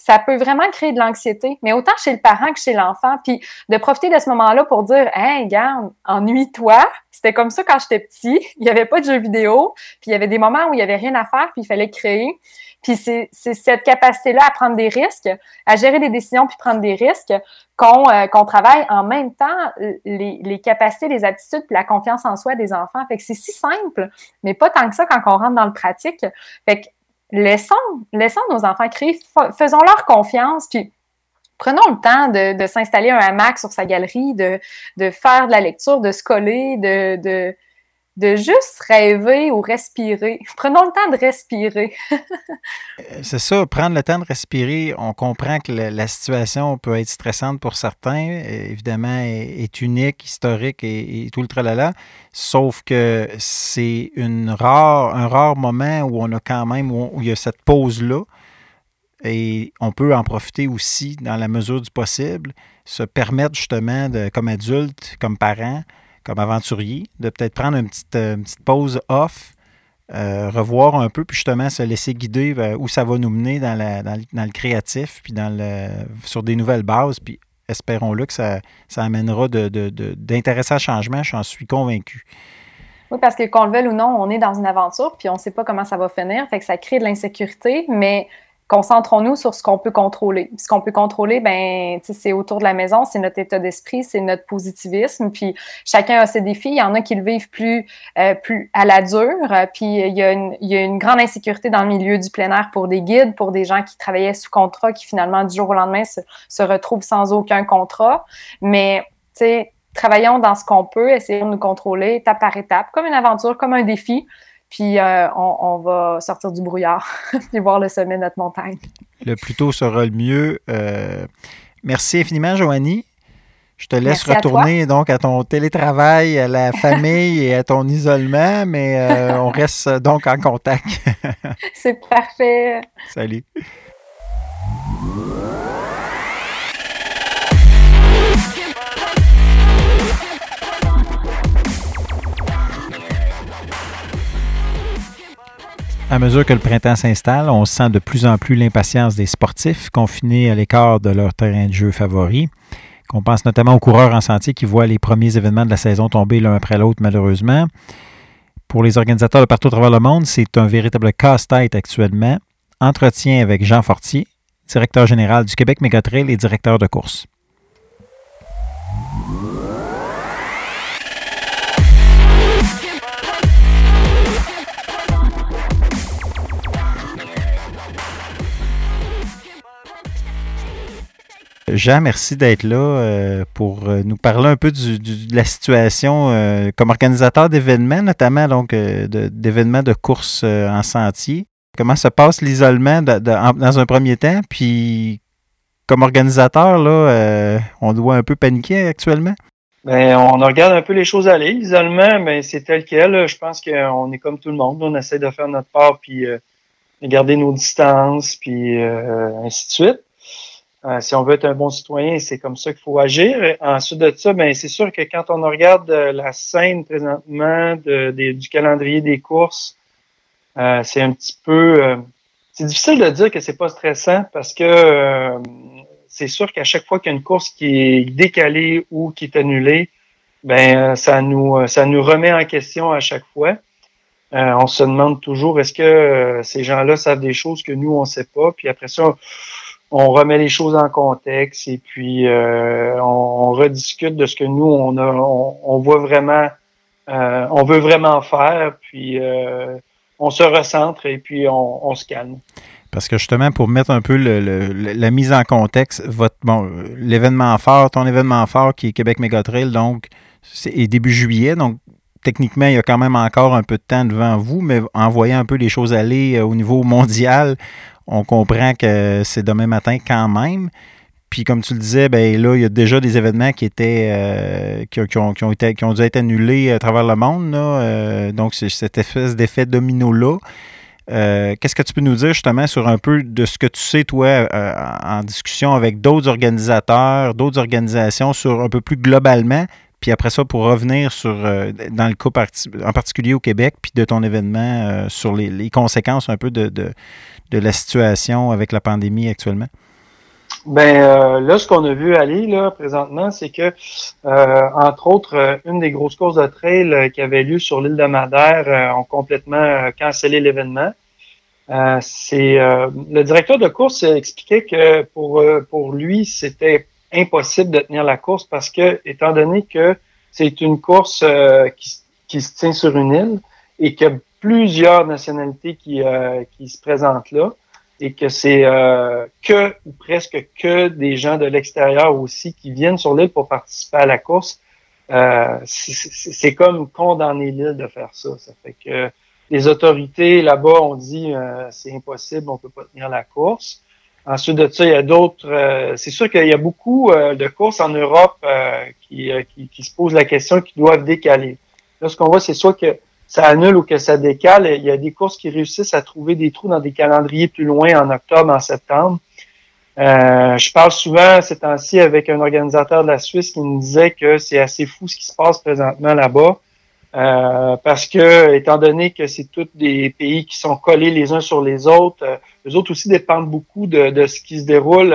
ça peut vraiment créer de l'anxiété, mais autant chez le parent que chez l'enfant. Puis de profiter de ce moment-là pour dire Hey, regarde, ennuie-toi. C'était comme ça quand j'étais petit. *laughs* Il n'y avait pas de jeux vidéo. Puis il y avait des moments où il n'y avait rien à faire, puis il fallait créer. Puis c'est cette capacité-là à prendre des risques, à gérer des décisions puis prendre des risques qu'on euh, travaille en même temps les, capacités, les aptitudes puis la confiance en soi des enfants. Fait que c'est si simple, mais pas tant que ça quand on rentre dans le pratique. Fait que laissons, laissons nos enfants créer, faisons-leur confiance puis prenons le temps de, s'installer un hamac sur sa galerie, de, faire de la lecture, de se coller, de de juste rêver ou respirer. *laughs* Prenons le temps de respirer. *laughs* Euh, c'est ça, prendre le temps de respirer. On comprend que la, situation peut être stressante pour certains, euh, évidemment, est, unique, historique et, tout le tralala. Sauf que c'est une rare, un rare moment où on a quand même, où, il y a cette pause-là. Et on peut en profiter aussi dans la mesure du possible, se permettre justement, de, comme adulte, comme parent, comme aventurier, de peut-être prendre une petite, euh, petite pause off, euh, revoir un peu, puis justement se laisser guider où ça va nous mener dans, dans, le créatif, puis dans le, sur des nouvelles bases, puis espérons-le que ça, ça amènera d'intéressants de, de, changements, j'en suis convaincu. Oui, parce que qu'on le veuille ou non, on est dans une aventure, puis on ne sait pas comment ça va finir, fait que ça crée de l'insécurité, mais concentrons-nous sur ce qu'on peut contrôler. Ce qu'on peut contrôler, ben, c'est autour de la maison, c'est notre état d'esprit, c'est notre positivisme. Puis chacun a ses défis. Il y en a qui le vivent plus, euh, à la dure. Puis il y, a une, grande insécurité dans le milieu du plein air pour des guides, pour des gens qui travaillaient sous contrat, qui finalement du jour au lendemain se, retrouvent sans aucun contrat. Mais travaillons dans ce qu'on peut, essayons de nous contrôler étape par étape, comme une aventure, comme un défi. Puis euh, on, va sortir du brouillard *laughs* et voir le sommet de notre montagne. Le plus tôt sera le mieux. Euh, merci infiniment, Joanie. Je te laisse retourner donc à ton télétravail, à la *laughs* famille et à ton isolement, mais euh, on reste donc en contact. *laughs* C'est parfait. Salut. À mesure que le printemps s'installe, on sent de plus en plus l'impatience des sportifs confinés à l'écart de leur terrain de jeu favori. On pense notamment aux coureurs en sentier qui voient les premiers événements de la saison tomber l'un après l'autre, malheureusement. Pour les organisateurs de partout à travers le monde, c'est un véritable casse-tête actuellement. Entretien avec Jean Fortier, directeur général du Québec Mégatrail et directeur de course. Jean, merci d'être là euh, pour euh, nous parler un peu de la situation euh, comme organisateur d'événements, notamment donc d'événements de course en sentier. Comment se passe l'isolement dans un premier temps? Puis, comme organisateur, là, on doit un peu paniquer actuellement? Bien, on regarde un peu les choses aller. L'isolement, c'est tel quel. Je pense qu'on est comme tout le monde. On essaie de faire notre part, puis de garder nos distances, puis ainsi de suite. Euh, si on veut être un bon citoyen, c'est comme ça qu'il faut agir. ensuite de ça, ben, c'est sûr que quand on regarde euh, la scène présentement du calendrier des courses, euh, c'est un petit peu... c'est difficile de dire que c'est pas stressant parce que c'est sûr qu'à chaque fois qu'il y a une course qui est décalée ou qui est annulée, ben ça nous ça nous remet en question à chaque fois. on se demande toujours est-ce que ces gens-là savent des choses que nous on sait pas? Puis après ça, remet les choses en contexte et puis euh, on, rediscute de ce que nous on a, on, voit vraiment, euh, on veut vraiment faire, puis euh, on se recentre et puis on, se calme. Parce que justement, pour mettre un peu la mise en contexte, votre bon, l'événement fort, ton événement fort qui est Québec Mégatrail, donc c'est début juillet, donc techniquement, il y a quand même encore un peu de temps devant vous, mais en voyant un peu les choses aller au niveau mondial, on comprend que c'est demain matin quand même. Puis comme tu le disais, ben là, il y a déjà des événements qui étaient euh, qui, ont, été, qui ont dû être annulés à travers le monde. Euh, donc, c'est cette espèce d'effet domino-là. Euh, qu'est-ce que tu peux nous dire justement sur un peu de ce que tu sais, toi, en discussion avec d'autres organisateurs, d'autres organisations, sur un peu plus globalement, puis après ça, pour revenir sur, dans le cas en particulier au Québec, puis de ton événement, sur les, conséquences un peu de, de la situation avec la pandémie actuellement? Ben euh, là, ce qu'on a vu aller là présentement, c'est que euh, entre autres, euh, une des grosses courses de trail qui avait lieu sur l'île de Madère ont complètement cancellé l'événement. c'est le directeur de course expliquait que pour pour lui, c'était impossible de tenir la course parce que étant donné que c'est une course qui, qui se tient sur une île et que plusieurs nationalités qui, euh, qui se présentent là et que c'est euh, que ou presque que des gens de l'extérieur aussi qui viennent sur l'île pour participer à la course. Euh, c'est comme condamner l'île de faire ça. Ça fait que les autorités là-bas ont dit c'est impossible, on peut pas tenir la course. Ensuite de ça, il y a d'autres. c'est sûr qu'il y a beaucoup de courses en Europe qui, qui, qui, se posent la question, qui doivent décaler. Là, ce qu'on voit, c'est soit que ça annule ou que ça décale. Il y a des courses qui réussissent à trouver des trous dans des calendriers plus loin en octobre, en septembre. Euh, je parle souvent ces temps-ci avec un organisateur de la Suisse qui me disait que c'est assez fou ce qui se passe présentement là-bas. Euh, parce que, étant donné que c'est tous des pays qui sont collés les uns sur les autres, euh, les autres aussi dépendent beaucoup de, ce qui se déroule.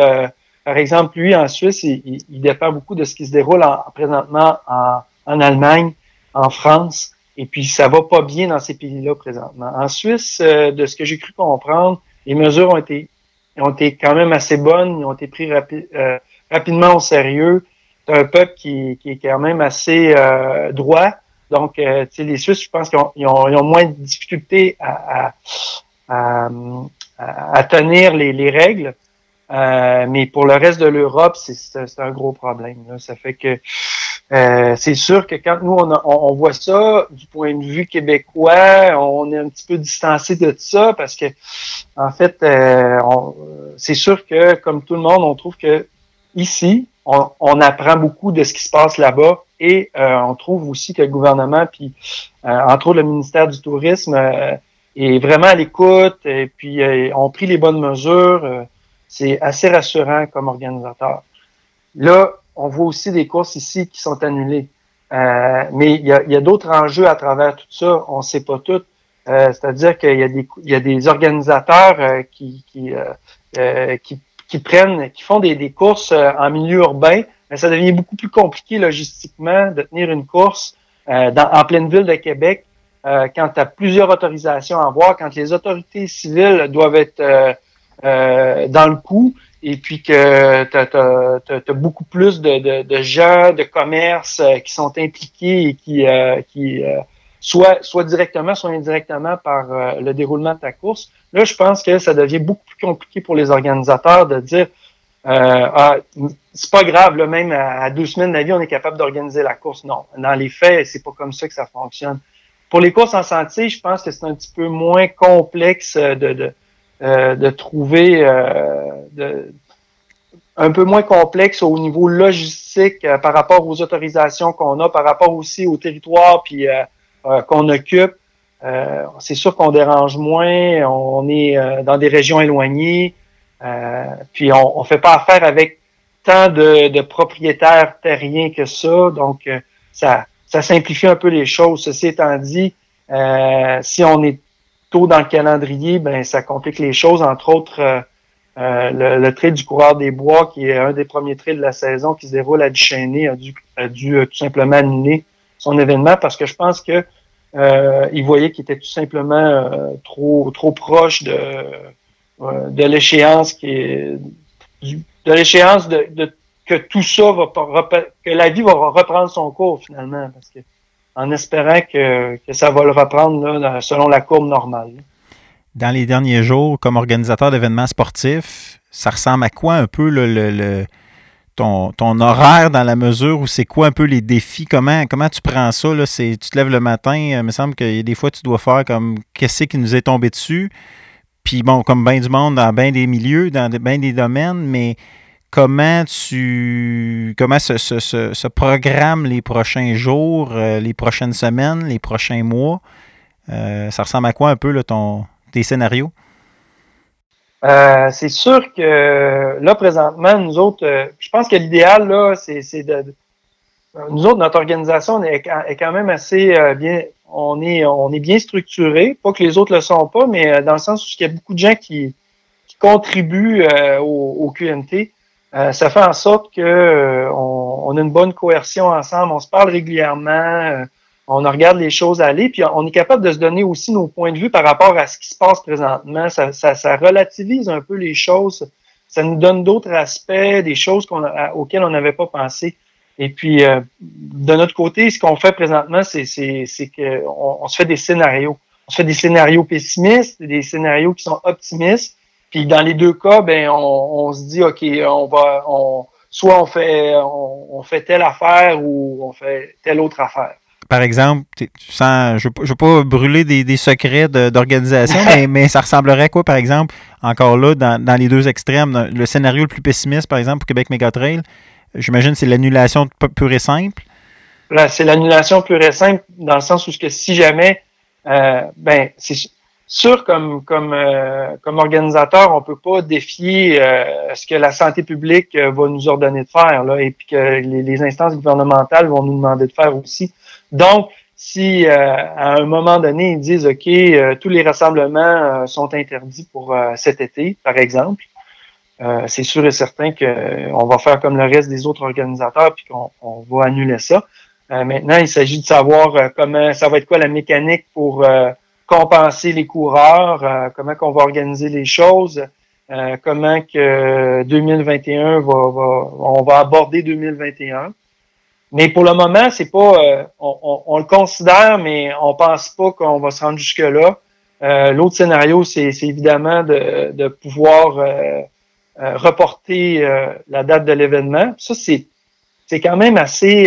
par exemple, lui, en Suisse, il, dépend beaucoup de ce qui se déroule en, présentement en, en Allemagne, en France. Et puis, ça va pas bien dans ces pays-là présentement. En Suisse, euh, de ce que j'ai cru comprendre, les mesures ont été, ont été quand même assez bonnes, ils ont été pris euh, rapidement au sérieux. C'est un peuple qui, qui, est quand même assez euh, droit. Donc, sais, les Suisses, je pense qu'ils ont, ils ont, moins de difficultés à, à, à, tenir les, les règles. mais pour le reste de l'Europe, c'est un gros problème. Là. Ça fait que euh, c'est sûr que quand nous, on, on, voit ça du point de vue québécois, on est un petit peu distancé de ça parce que, en fait, euh, c'est sûr que, comme tout le monde, on trouve que ici, on, apprend beaucoup de ce qui se passe là-bas et euh, on trouve aussi que le gouvernement, puis entre autres le ministère du Tourisme, est vraiment à l'écoute et puis ont pris les bonnes mesures. c'est assez rassurant comme organisateur. Là, on voit aussi des courses ici qui sont annulées. Euh, mais il y a, d'autres enjeux à travers tout ça. On ne sait pas tout. C'est-à-dire qu'il y, a des, y a des organisateurs qui, qui, qui, qui, prennent, qui font des, des courses en milieu urbain, mais ça devient beaucoup plus compliqué logistiquement de tenir une course dans, en pleine ville de Québec quand tu as plusieurs autorisations à avoir, quand les autorités civiles doivent être dans le coup et puis que tu as, beaucoup plus de, de, de, gens, de commerces euh, qui sont impliqués et qui, euh, qui euh, soit, soit directement, soit indirectement par le déroulement de ta course. Là, je pense que ça devient beaucoup plus compliqué pour les organisateurs de dire ah, c'est pas grave, là, même à, deux semaines d'avis, on est capable d'organiser la course. Non, dans les faits, c'est pas comme ça que ça fonctionne. Pour les courses en sentier, je pense que c'est un petit peu moins complexe de, de euh, de trouver euh, de, un peu moins complexe au niveau logistique euh, par rapport aux autorisations qu'on a, par rapport aussi au territoire puis qu'on occupe. c'est sûr qu'on dérange moins, on est dans des régions éloignées, puis on ne fait pas affaire avec tant de, de, propriétaires terriens que ça, donc ça, ça simplifie un peu les choses. Ceci étant dit, si on est tôt dans le calendrier, ben ça complique les choses, entre autres euh, euh, le, le, trait du coureur des bois, qui est un des premiers traits de la saison qui se déroule à Duchesnay, a dû, a dû euh, tout simplement annuler son événement parce que je pense que il voyait qu'il était tout simplement trop trop proche de de l'échéance qui est de l'échéance de, que tout ça va que la vie va reprendre son cours finalement parce que en espérant que, ça va le reprendre selon la courbe normale. Dans les derniers jours, comme organisateur d'événements sportifs, ça ressemble à quoi un peu le, ton, horaire dans la mesure où c'est quoi un peu les défis? Comment, comment tu prends ça? Là? Tu te lèves le matin, il me semble qu'il y a des fois tu dois faire comme qu'est-ce qui nous est tombé dessus? Puis bon, comme bien du monde dans bien des milieux, dans bien des domaines, mais comment tu comment se, se, programme les prochains jours, euh, les prochaines semaines, les prochains mois? Euh, ça ressemble à quoi un peu ton, tes scénarios? Euh, c'est sûr que là, présentement, nous autres, je pense que l'idéal, là, c'est de. Nous autres, notre organisation est, quand même assez bien. On est, on est bien structuré. Pas que les autres le sont pas, mais dans le sens où il y a beaucoup de gens qui, contribuent au, au, QMT. Euh, ça fait en sorte que euh, on, a une bonne coercion ensemble, on se parle régulièrement, euh, on regarde les choses aller, puis on est capable de se donner aussi nos points de vue par rapport à ce qui se passe présentement. Ça, ça, relativise un peu les choses, ça nous donne d'autres aspects, des choses qu'on auxquelles on n'avait pas pensé. Et puis, de notre côté, ce qu'on fait présentement, c'est qu'on on se fait des scénarios. On se fait des scénarios pessimistes, des scénarios qui sont optimistes, puis dans les deux cas, ben on, se dit ok, on va, on, soit on, fait telle affaire ou on fait telle autre affaire. Par exemple, tu sens, je ne veux pas brûler des, secrets d'organisation, *laughs* mais, ça ressemblerait à quoi, par exemple, encore là, dans, les deux extrêmes, le scénario le plus pessimiste, par exemple, pour Québec Megatrail, j'imagine c'est l'annulation pure et simple. C'est l'annulation pure et simple, dans le sens où que si jamais, euh, ben, c'est sûr comme comme euh, comme organisateur, on peut pas défier euh, ce que la santé publique va nous ordonner de faire là, et puis que les, instances gouvernementales vont nous demander de faire aussi. Donc, si à un moment donné ils disent ok, tous les rassemblements sont interdits pour cet été, par exemple, c'est sûr et certain qu'on va faire comme le reste des autres organisateurs puis qu'on on va annuler ça. maintenant, il s'agit de savoir comment ça va être quoi la mécanique pour compenser les coureurs, euh, comment qu'on va organiser les choses, euh, comment que 2021 va, va, on va aborder 2021. Mais pour le moment, c'est pas, euh, on, on, le considère, mais on pense pas qu'on va se rendre jusque là. L'autre scénario, c'est évidemment de, de pouvoir reporter la date de l'événement. Ça, c'est c'est quand même assez,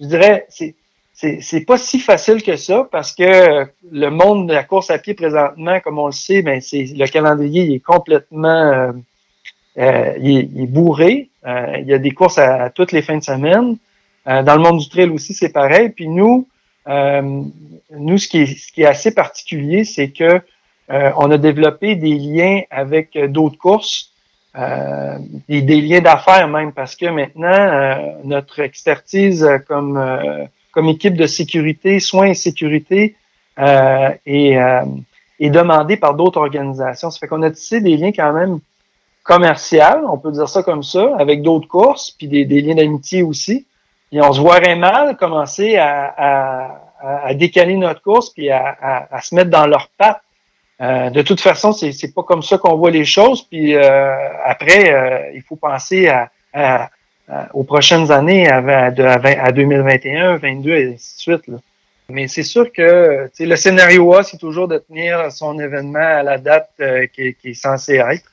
je dirais, c'est c'est pas si facile que ça parce que le monde de la course à pied présentement, comme on le sait, ben c'est le calendrier il est complètement euh, euh il, est, bourré. Euh, il y a des courses à, toutes les fins de semaine. Euh, dans le monde du trail aussi, c'est pareil. Puis nous, nous, ce qui est, ce qui est assez particulier, c'est que on a développé des liens avec d'autres courses. Euh, des, des, liens d'affaires même parce que maintenant notre expertise comme comme équipe de sécurité, soins et sécurité, et, et demandé par d'autres organisations. Ça fait qu'on a tissé des liens quand même commercial, on peut dire ça comme ça, avec d'autres courses, puis des, liens d'amitié aussi. On se voirait mal commencer à, décaler notre course puis à, se mettre dans leurs pattes. Euh, de toute façon, c'est, c'est pas comme ça qu'on voit les choses. Puis euh, après, euh, il faut penser aux prochaines années, à, à, 2021, 2022 et ainsi de suite. Mais c'est sûr que le scénario A, c'est toujours de tenir son événement à la date qui, qui est censée être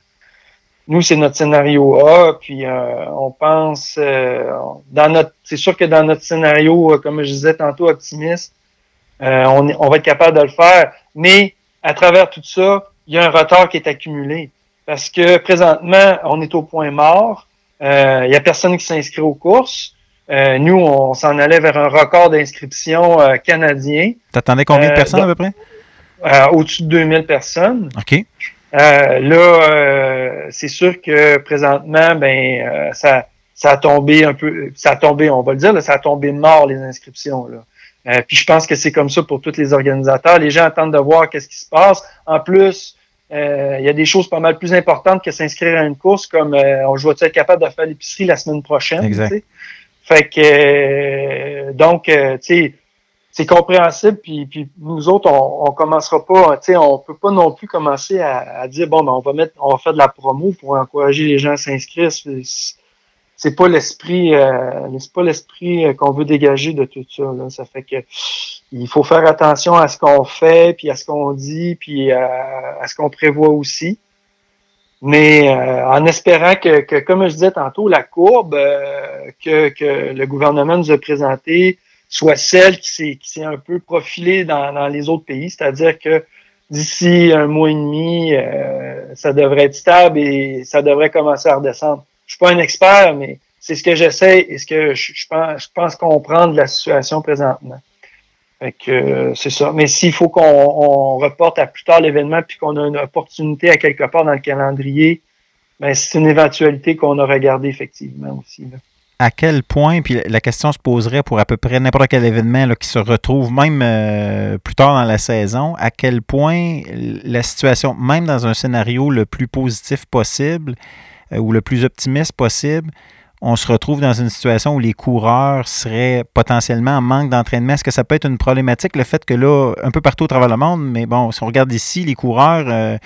nous, c'est notre scénario A, puis euh, on pense euh, dans notre. C'est sûr que dans notre scénario, euh, comme je disais tantôt, optimiste, on, on va être capable de le faire. Mais à travers tout ça, il y a un retard qui est accumulé. Parce que présentement, on est au point mort. il y a personne qui s'inscrit aux courses. nous, on s'en allait vers un record d'inscription canadien. T'attendais combien de personnes à peu près? Au-dessus de 2000 personnes. OK. Euh, là, euh, c'est sûr que présentement, ben, euh, ça, ça a tombé un peu, ça a tombé, on va le dire, là, ça a tombé mort les inscriptions. Là. puis je pense que c'est comme ça pour tous les organisateurs. Les gens attendent de voir qu'est-ce qui se passe. En plus, il y a des choses pas mal plus importantes que s'inscrire à une course, comme on je vais être capable de faire l'épicerie la semaine prochaine. Exact. Fait que donc, tu sais c'est compréhensible. Puis, nous autres, on, on commencera pas, tu sais, on peut pas non plus commencer à, dire bon, ben, on va mettre, on va faire de la promo pour encourager les gens à s'inscrire. C'est pas l'esprit, euh, c'est pas l'esprit euh, qu'on veut dégager de tout ça. Là. Ça fait que il faut faire attention à ce qu'on fait, puis à ce qu'on dit, puis à, à ce qu'on prévoit aussi. Mais euh, en espérant que, que, comme je disais tantôt, la courbe euh, que, que le gouvernement nous a présentée soit celle qui s'est un peu profilée dans, les autres pays, c'est-à-dire que d'ici un mois et demi, euh, ça devrait être stable et ça devrait commencer à redescendre. Je suis pas un expert, mais c'est ce que j'essaie et ce que je, pense, je pense comprendre la situation présentement. Fait que euh, c'est ça. Mais s'il faut qu'on reporte à plus tard l'événement puis qu'on a une opportunité à quelque part dans le calendrier, ben c'est une éventualité qu'on a regardé effectivement aussi. À quel point, puis la question se poserait pour à peu près n'importe quel événement qui se retrouve même euh, plus tard dans la saison, à quel point la situation, même dans un scénario le plus positif possible euh, ou le plus optimiste possible, on se retrouve dans une situation où les coureurs seraient potentiellement en manque d'entraînement? Est-ce que ça peut être une problématique, le fait que là, un peu partout au travers le monde, mais bon, si on regarde ici, les coureurs... Euh,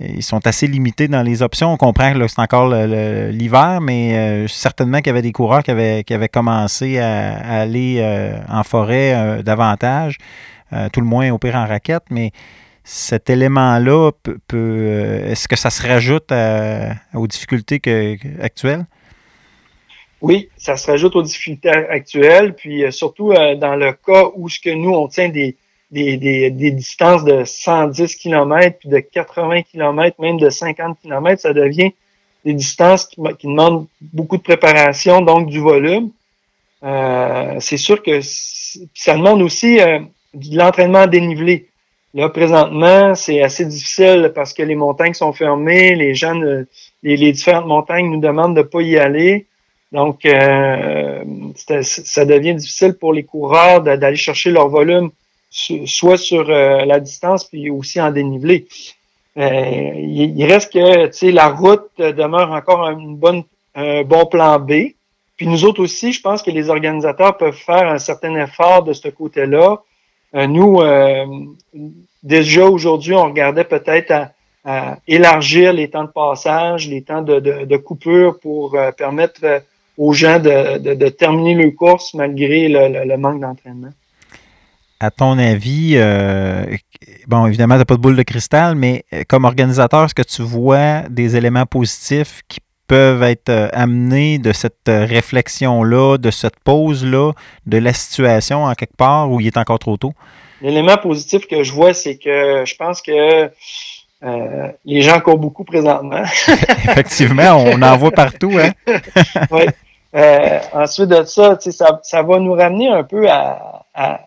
ils sont assez limités dans les options. On comprend que c'est encore l'hiver, mais euh, certainement qu'il y avait des coureurs qui avaient, commencé à, aller euh, en forêt euh, davantage, tout le moins au pire en raquette, mais cet élément-là peut, est-ce que ça se rajoute aux difficultés actuelles? Oui, ça se rajoute aux difficultés actuelles, puis surtout dans le cas où ce que nous, on tient des, des, des, des, distances de 110 km, puis de 80 km, même de 50 km, ça devient des distances qui, qui demandent beaucoup de préparation, donc du volume. Euh, c'est sûr que ça demande aussi euh, de l'entraînement dénivelé. Là, présentement, c'est assez difficile parce que les montagnes sont fermées, les gens, les, les, différentes montagnes nous demandent de pas y aller. Donc, euh, ça devient difficile pour les coureurs d'aller chercher leur volume soit sur euh, la distance puis aussi en dénivelé. Euh, il, reste que tu sais la route demeure encore une bonne, un bon plan B. Puis nous autres aussi, je pense que les organisateurs peuvent faire un certain effort de ce côté-là. Euh, nous, déjà aujourd'hui, on regardait peut-être à, élargir les temps de passage, les temps de, de, coupure pour permettre aux gens de, de, terminer le course malgré le manque d'entraînement à ton avis, euh, bon, évidemment, tu n'as pas de boule de cristal, mais euh, comme organisateur, est-ce que tu vois des éléments positifs qui peuvent être euh, amenés de cette réflexion-là, de cette pause-là, de la situation en quelque part où il est encore trop tôt? L'élément positif que je vois, c'est que je pense que les gens courent beaucoup présentement. *laughs* *laughs* Effectivement, on en voit partout. Hein? oui. ensuite de ça, ça, ça va nous ramener un peu à à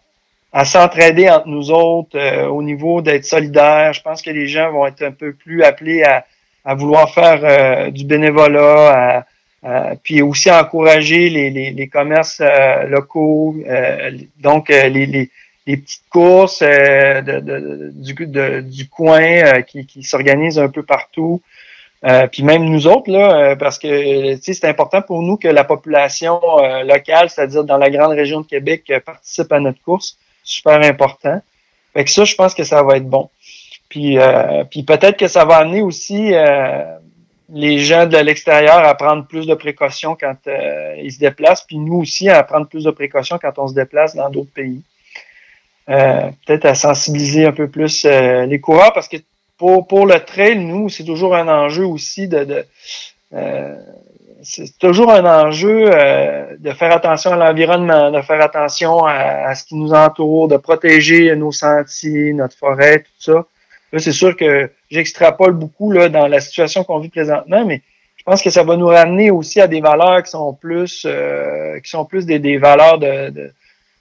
s'entraider entre nous autres euh, au niveau d'être solidaires. Je pense que les gens vont être un peu plus appelés à, à vouloir faire euh, du bénévolat, à, puis aussi à encourager les, les, les commerces euh, locaux, donc les, les, des petites courses euh, de, du, coin qui, qui s'organisent un peu partout. puis même nous autres, là, parce que c'est important pour nous que la population locale, c'est-à-dire dans la grande région de Québec, participe à notre course. Super important. Fait que ça, je pense que ça va être bon. Puis, puis peut-être que ça va amener aussi les gens de l'extérieur à prendre plus de précautions quand euh, ils se déplacent, puis nous aussi à prendre plus de précautions quand on se déplace dans d'autres pays. Euh, peut-être à sensibiliser un peu plus euh, les coureurs, parce que pour, pour le trail, nous, c'est toujours un enjeu aussi de, de c'est toujours un enjeu de faire attention à l'environnement, de faire attention à, ce qui nous entoure, de protéger nos sentiers, notre forêt, tout ça. Là, c'est sûr que j'extrapole beaucoup là, dans la situation qu'on vit présentement, mais je pense que ça va nous ramener aussi à des valeurs qui sont plus euh, qui sont plus des, valeurs de,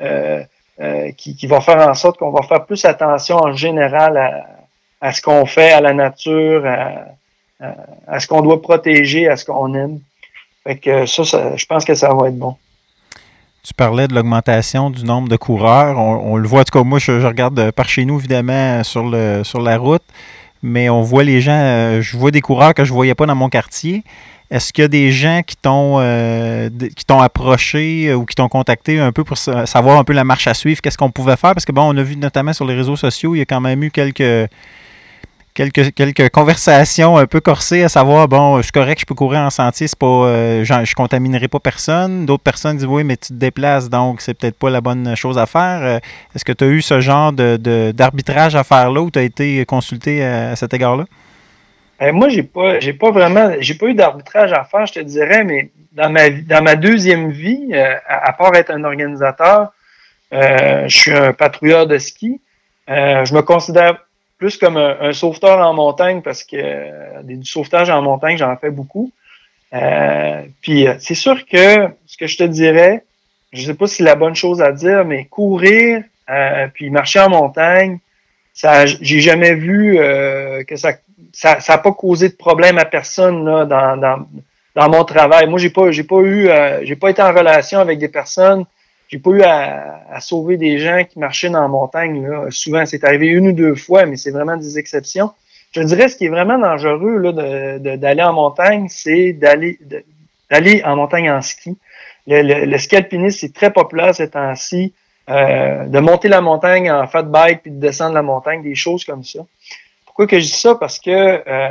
euh, euh, qui, qui vont faire en sorte qu'on va faire plus attention en général à, ce qu'on fait, à la nature, à, ce qu'on doit protéger, à ce qu'on aime. Fait que ça, ça, je pense que ça va être bon. Tu parlais de l'augmentation du nombre de coureurs. On, le voit, en tout cas, moi, je, regarde par chez nous, évidemment, sur, le, sur la route, mais on voit les gens, euh, je vois des coureurs que je ne voyais pas dans mon quartier. Est-ce qu'il y a des gens qui t'ont euh, qui t'ont approché euh, ou qui t'ont contacté un peu pour savoir un peu la marche à suivre, qu'est-ce qu'on pouvait faire? Parce que bon, on a vu notamment sur les réseaux sociaux, il y a quand même eu quelques quelques, quelques conversations un peu corsées à savoir bon, je suis correct, je peux courir en sentier, c'est pas euh, je, je contaminerai pas personne. D'autres personnes disent oui, mais tu te déplaces, donc c'est peut-être pas la bonne chose à faire. Euh, est-ce que tu as eu ce genre de, d'arbitrage à faire là ou tu as été consulté à, cet égard-là? Euh, moi, j'ai pas j'ai pas vraiment j'ai pas eu d'arbitrage à faire, je te dirais, mais dans ma dans ma deuxième vie, à, à, part être un organisateur, je suis un patrouilleur de ski. je me considère plus comme un, sauveteur en montagne parce que euh, du sauvetage en montagne, j'en fais beaucoup. Euh, puis euh, c'est sûr que ce que je te dirais, je sais pas si c'est la bonne chose à dire, mais courir puis marcher en montagne, ça, j'ai jamais vu que ça, ça, ça a pas causé de problème à personne là, dans, dans, dans mon travail. Moi, j'ai pas, j'ai pas eu, j'ai pas été en relation avec des personnes j'ai pas eu à, sauver des gens qui marchaient dans la montagne. Là. Souvent, c'est arrivé une ou deux fois, mais c'est vraiment des exceptions. Je dirais ce qui est vraiment dangereux là, d'aller en montagne, c'est d'aller d'aller en montagne en ski. Le, le, ski alpiniste, c'est très populaire ces temps-ci. Euh, de monter la montagne en fat bike puis de descendre la montagne, des choses comme ça. Pourquoi que je dis ça? Parce que euh,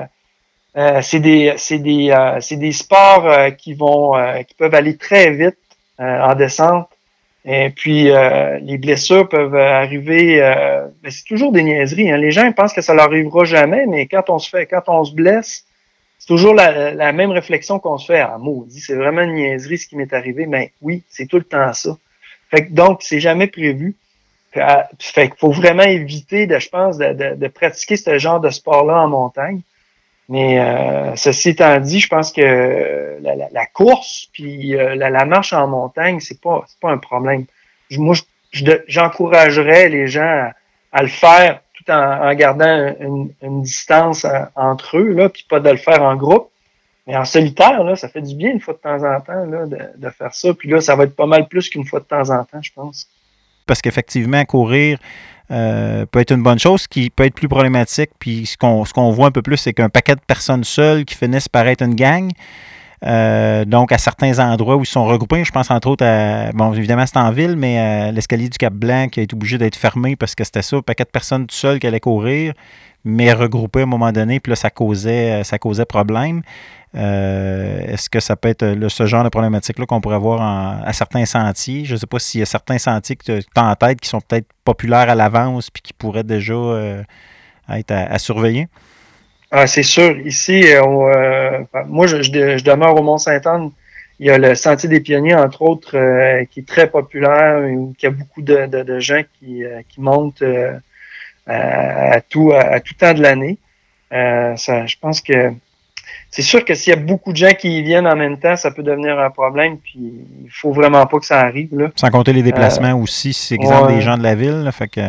euh, c'est des c'est des c'est des sports qui vont qui peuvent aller très vite en descente et puis, euh, les blessures peuvent arriver. Euh, mais c'est toujours des niaiseries. Hein. Les gens pensent que ça leur arrivera jamais, mais quand on se fait, quand on se blesse, c'est toujours la, même réflexion qu'on se fait. Ah, maudit, c'est vraiment une niaiserie ce qui m'est arrivé. Mais oui, c'est tout le temps ça. Fait que, donc, c'est jamais prévu. Fait qu'il faut vraiment éviter, de, je pense, de, de pratiquer ce genre de sport-là en montagne. Mais euh, ceci étant dit, je pense que la, course puis euh, la, marche en montagne, c'est pas pas un problème. Moi, j'encouragerais les gens à, le faire tout en, gardant une, distance euh, entre eux, là, puis pas de le faire en groupe. Mais en solitaire, là, ça fait du bien une fois de temps en temps là, de faire ça. Puis là, ça va être pas mal plus qu'une fois de temps en temps, je pense. Parce qu'effectivement, courir, euh, peut être une bonne chose. Ce qui peut être plus problématique, puis ce qu'on, ce qu'on voit un peu plus, c'est qu'un paquet de personnes seules qui finissent par être une gang. Euh, donc, à certains endroits où ils sont regroupés, je pense entre autres à, bon, évidemment, c'est en ville, mais à l'escalier du Cap Blanc qui a été obligé d'être fermé parce que c'était ça, un paquet de personnes tout seules qui allaient courir, mais regroupées à un moment donné, puis là, ça causait, ça causait problème. Euh, est-ce que ça peut être ce genre de problématique-là qu'on pourrait avoir à certains sentiers? Je ne sais pas s'il y a certains sentiers que tu as en tête qui sont peut-être populaires à l'avance puis qui pourraient déjà euh, être à, surveiller. Ah, c'est sûr. Ici, euh, moi, je, demeure au Mont-Saint-Anne. Il y a le Sentier des Pionniers, entre autres, qui est très populaire, qui a beaucoup de, gens qui, montent à, tout, à, tout temps de l'année. je pense que c'est sûr que s'il y a beaucoup de gens qui y viennent en même temps, ça peut devenir un problème. Puis il faut vraiment pas que ça arrive. Là. Sans compter les déplacements euh, aussi, c'est exemple des gens de la ville. fait que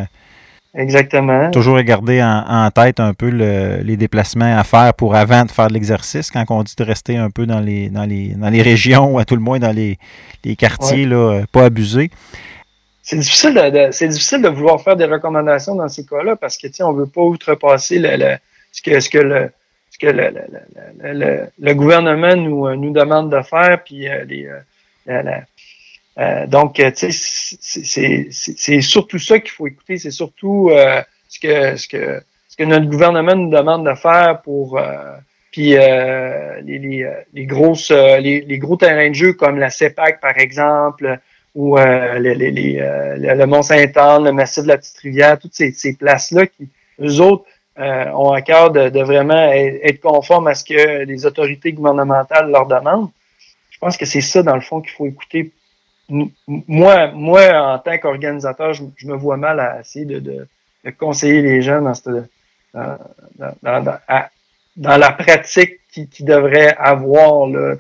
Exactement. Toujours garder en, tête un peu les déplacements à faire pour avant de faire de l'exercice, quand on dit de rester un peu dans les, dans les, dans les régions, ou à tout le moins dans les, quartiers, là, pas abuser. c'est difficile de, c'est difficile de vouloir faire des recommandations dans ces cas-là parce que on veut pas outrepasser le, ce que ce que le ce que le, le, le gouvernement nous, nous demande de faire puis les, euh, donc, tu sais, c'est surtout ça qu'il faut écouter. C'est surtout euh, ce, que, ce, que, ce que notre gouvernement nous demande de faire pour euh, puis les, les, les, grosses les, les, gros terrains de jeu comme la CEPAC, par exemple, ou les, les, le Mont-Saint-Anne, le massif de la Petite-Rivière, toutes ces, ces places-là qui, eux autres, ont à cœur de, de vraiment être conformes à ce que les autorités gouvernementales leur demandent. Je pense que c'est ça, dans le fond, qu'il faut écouter moi, moi, en tant qu'organisateur, je, me vois mal à essayer de, conseiller les gens dans, la pratique qu'ils qui devraient avoir. Là,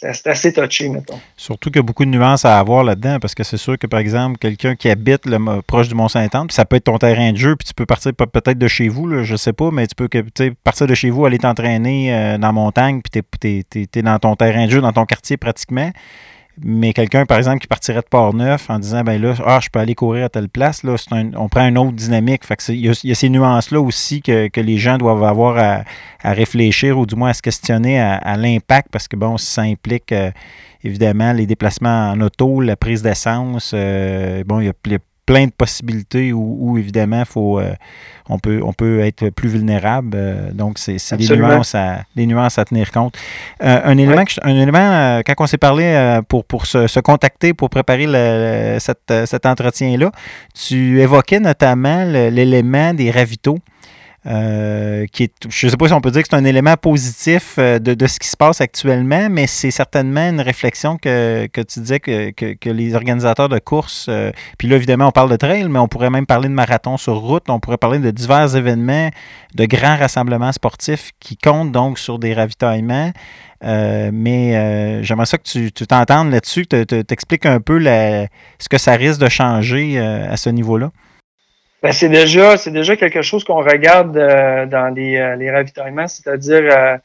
c'est assez touché, mettons. Surtout qu'il y a beaucoup de nuances à avoir là-dedans, parce que c'est sûr que, par exemple, quelqu'un qui habite proche du Mont-Saint-Anne, ça peut être ton terrain de jeu, puis tu peux partir peut-être de chez vous, là, je sais pas, mais tu peux partir de chez vous, aller t'entraîner euh, dans la montagne, puis tu es, dans ton terrain de jeu, dans ton quartier pratiquement. Mais quelqu'un, par exemple, qui partirait de Port-Neuf en disant ben là, ah, je peux aller courir à telle place, là, on prend une autre dynamique. Fait il, y a, ces nuances-là aussi que, les gens doivent avoir à, réfléchir ou du moins à se questionner à, l'impact parce que bon, ça implique euh, évidemment les déplacements en auto, la prise d'essence. Euh, bon, il y a plein de possibilités où, évidemment faut euh, on peut on peut être plus vulnérable. Euh, donc c'est des nuances à des nuances à tenir compte. Euh, un élément un élément quand on s'est parlé pour pour se, contacter pour préparer le, cet entretien là, tu évoquais notamment l'élément des ravitaux. Euh, qui je ne sais pas si on peut dire que c'est un élément positif euh, de, ce qui se passe actuellement, mais c'est certainement une réflexion que, tu disais que, que, les organisateurs de courses, euh, puis là évidemment on parle de trail, mais on pourrait même parler de marathon sur route, on pourrait parler de divers événements, de grands rassemblements sportifs qui comptent donc sur des ravitaillements. mais j'aimerais ça que tu t'entendes là-dessus, que tu t'expliques un peu ce que ça risque de changer à ce niveau-là. Ben, c'est déjà c'est déjà quelque chose qu'on regarde euh, dans les, euh, les ravitaillements, c'est-à-dire euh,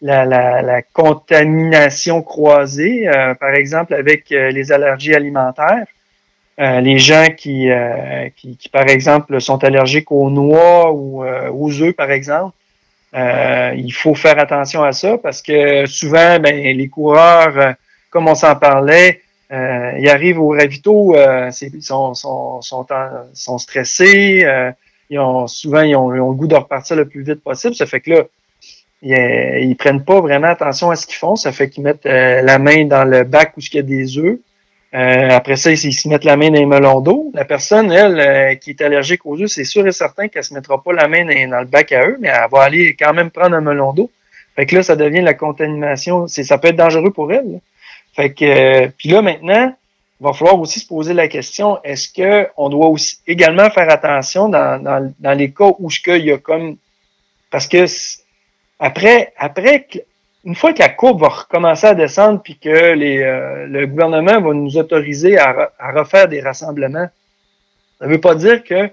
la, la, la, contamination croisée, par exemple avec les allergies alimentaires. les gens qui, qui, qui, par exemple, sont allergiques aux noix ou aux œufs, par exemple, il faut faire attention à ça parce que souvent, ben, les coureurs, comme on s'en parlait, euh, ils arrivent au ravito, euh, ils sont, stressés, euh, ils ont, souvent ils ont, le goût de repartir le plus vite possible. Ça fait que là, ils, ils prennent pas vraiment attention à ce qu'ils font. Ça fait qu'ils mettent la main dans le bac où il y a des œufs. après ça, ils, se mettent la main dans les melons d'eau. La personne, elle, qui est allergique aux œufs, c'est sûr et certain qu'elle se mettra pas la main dans, le bac à eux, mais elle va aller quand même prendre un melon d'eau. Fait que là, ça devient la contamination. Ça peut être dangereux pour elle. Fait que, euh, puis là maintenant, il va falloir aussi se poser la question est-ce que on doit aussi également faire attention dans, dans, dans les cas où ce qu'il y a comme parce que après après une fois que la courbe va recommencer à descendre puis que les, euh, le gouvernement va nous autoriser à, à refaire des rassemblements, ça veut pas dire que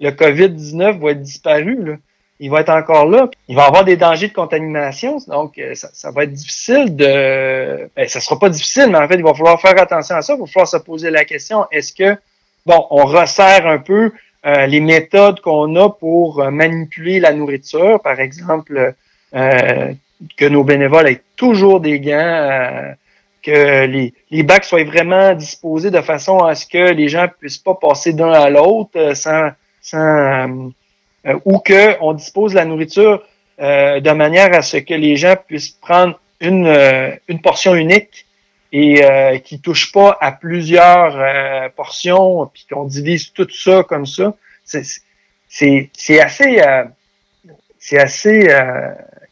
le COVID-19 va être disparu. Là il va être encore là. Il va avoir des dangers de contamination, donc euh, ça, va être difficile de. Ben, ça sera pas difficile, mais en fait, il va falloir faire attention à ça. Il va falloir se poser la question est-ce que, bon, on resserre un peu euh, les méthodes qu'on a pour euh, manipuler la nourriture, par exemple, que nos bénévoles aient toujours des gants. que les, les bacs soient vraiment disposés de façon à ce que les gens puissent pas passer d'un à l'autre sans, sans euh, ou qu'on dispose la nourriture euh, de manière à ce que les gens puissent prendre une, euh, une portion unique et euh, qui touche pas à plusieurs euh, portions, puis qu'on divise tout ça comme ça. C'est assez c'est assez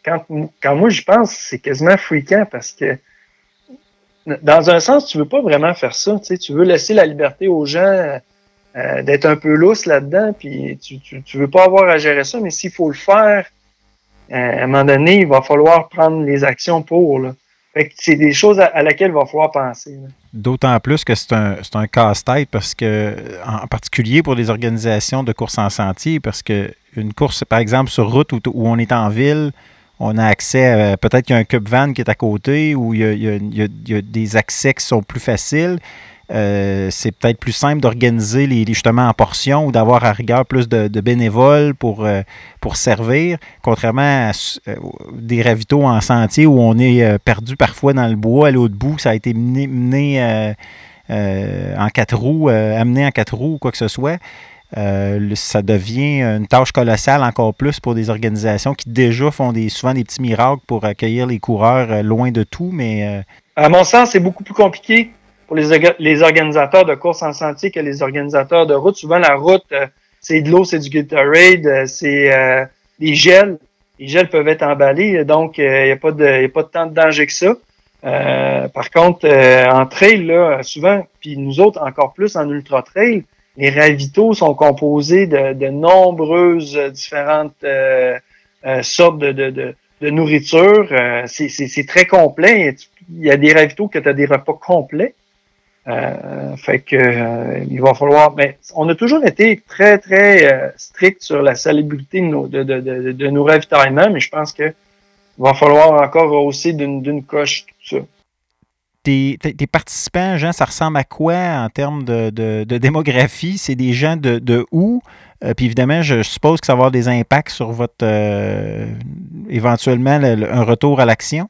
quand, quand moi je pense, c'est quasiment fréquent parce que dans un sens, tu veux pas vraiment faire ça. Tu veux laisser la liberté aux gens euh, d'être un peu lousse là-dedans, puis tu, tu, veux pas avoir à gérer ça, mais s'il faut le faire, euh, à un moment donné, il va falloir prendre les actions pour. Là. C'est des choses à, laquelle il va falloir penser. D'autant plus que c'est un, un casse-tête parce que, en particulier pour les organisations de course en sentier, parce que une course, par exemple, sur route où, où on est en ville, on a accès à peut-être qu'il y a un Cup Van qui est à côté ou il il il y a des accès qui sont plus faciles. C'est peut-être plus simple d'organiser les, justement en portions ou d'avoir à rigueur plus de, bénévoles pour, pour servir, contrairement à des ravitaux en sentier où on est perdu parfois dans le bois, à l'autre bout, ça a été mené, en quatre roues, amené en quatre roues ou quoi que ce soit. Euh, ça devient une tâche colossale encore plus pour des organisations qui déjà font des, souvent des petits miracles pour accueillir les coureurs euh, loin de tout, mais... Euh, à mon sens, c'est beaucoup plus compliqué pour les, les, organisateurs de courses en sentier que les organisateurs de route. Souvent, la route, c'est de l'eau, c'est du Gatorade, c'est des gels. Les gels peuvent être emballés, donc il n'y a, pas de, y a pas de tant de danger que ça. par contre, en trail, là, souvent, puis nous autres encore plus en ultra trail, les ravitaux sont composés de, nombreuses différentes euh, euh, sortes de, de, de nourriture. Euh, c'est très complet. Il y a des ravitaux que tu as des repas complets. Fait que il va falloir. Mais on a toujours été très, très strict sur la salubrité de nos, de, de, de, nos ravitaillements, mais je pense que il va falloir encore hausser d'une coche tout ça tes, participants, Jean, ça ressemble à quoi en termes de, démographie? C'est des gens de, où? Euh, puis évidemment, je suppose que ça va avoir des impacts sur votre euh, éventuellement un retour à l'action.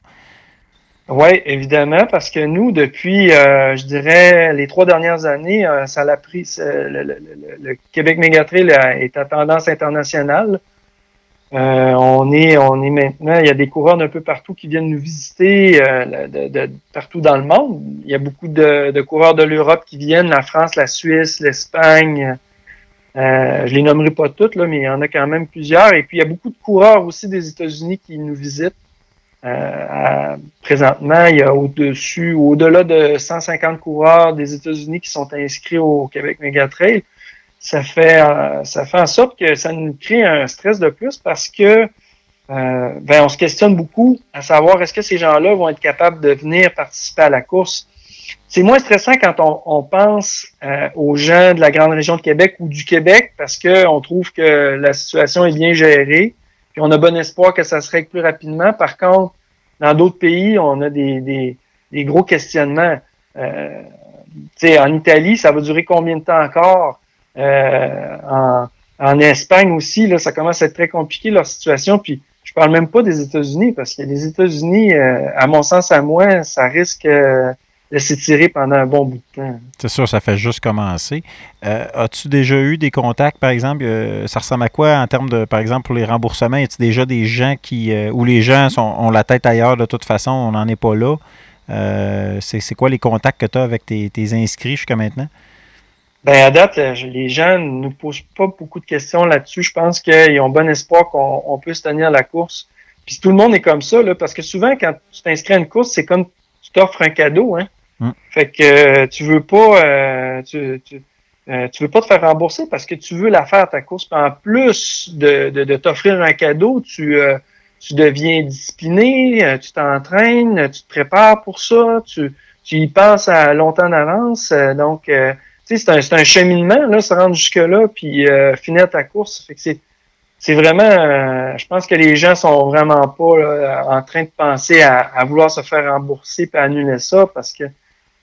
Oui, évidemment, parce que nous, depuis, euh, je dirais, les trois dernières années, ça l'a pris. Le, Québec Mégatrail est à tendance internationale. Euh, on est, on est maintenant, il y a des coureurs d'un peu partout qui viennent nous visiter, euh, de, partout dans le monde. Il y a beaucoup de, coureurs de l'Europe qui viennent, la France, la Suisse, l'Espagne. Euh, je les nommerai pas toutes, là, mais il y en a quand même plusieurs. Et puis il y a beaucoup de coureurs aussi des États-Unis qui nous visitent. Présentement, il y a au-dessus, au-delà de 150 coureurs des États-Unis qui sont inscrits au Québec Megatrail ça fait, euh, ça fait en sorte que ça nous crée un stress de plus parce que euh, ben, on se questionne beaucoup à savoir est-ce que ces gens-là vont être capables de venir participer à la course. C'est moins stressant quand on, on pense euh, aux gens de la grande région de Québec ou du Québec parce qu'on trouve que la situation est bien gérée, puis on a bon espoir que ça se règle plus rapidement. Par contre, dans d'autres pays, on a des, des, des gros questionnements. Euh, en Italie, ça va durer combien de temps encore? Euh, en, en, Espagne aussi, là, ça commence à être très compliqué leur situation. Puis je parle même pas des États-Unis, parce que les États-Unis, euh, à mon sens, à moi, ça risque euh, de s'étirer pendant un bon bout de temps. C'est sûr, ça fait juste commencer. As-tu déjà eu des contacts, par exemple, ça ressemble à quoi en termes de, par exemple, pour les remboursements? Y a-t-il déjà des gens qui, où les gens sont, ont la tête ailleurs de toute façon, on n'en est pas là? c'est quoi les contacts que tu as avec tes inscrits jusqu'à maintenant? Ben, à date, euh, les gens ne nous posent pas beaucoup de questions là-dessus. Je pense qu'ils ont bon espoir qu'on puisse tenir la course. Puis tout le monde est comme ça, là, parce que souvent, quand tu t'inscris à une course, c'est comme tu t'offres un cadeau, hein. Mm. Fait que euh, tu veux pas euh, tu, tu, tu, veux pas te faire rembourser parce que tu veux la faire ta course. En plus de, de, t'offrir un cadeau, tu, tu deviens discipliné, tu t'entraînes, tu te prépares pour ça, tu, tu y penses à longtemps d'avance. donc c'est un, cheminement, là, se rendre jusque-là, puis euh, finir ta course. Fait que c'est, vraiment, euh, je pense que les gens sont vraiment pas en train de penser à, vouloir se faire rembourser puis annuler ça parce que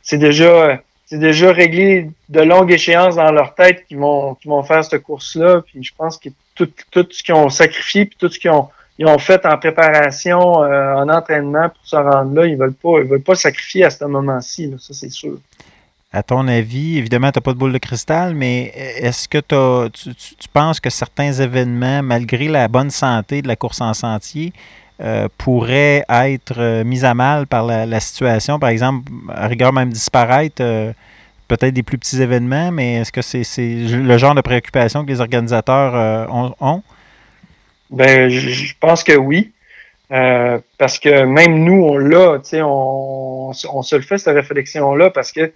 c'est déjà, c'est déjà réglé de longue échéance dans leur tête qu'ils vont, vont faire cette course-là. Puis je pense que tout, ce qu'ils ont sacrifié puis tout ce qu'ils ont, fait en préparation, euh, en entraînement pour se rendre là, ils veulent pas, ils veulent pas sacrifier à ce moment-ci. Là, ça c'est sûr à ton avis, évidemment, tu n'as pas de boule de cristal, mais est-ce que tu, penses que certains événements, malgré la bonne santé de la course en sentier, euh, pourraient être euh, mis à mal par la, situation? Par exemple, à rigueur même disparaître, euh, peut-être des plus petits événements, mais est-ce que c'est le genre de préoccupation que les organisateurs ont? Ben, je pense que oui. parce que même nous, on l'a, on, on se le fait, cette réflexion-là, parce que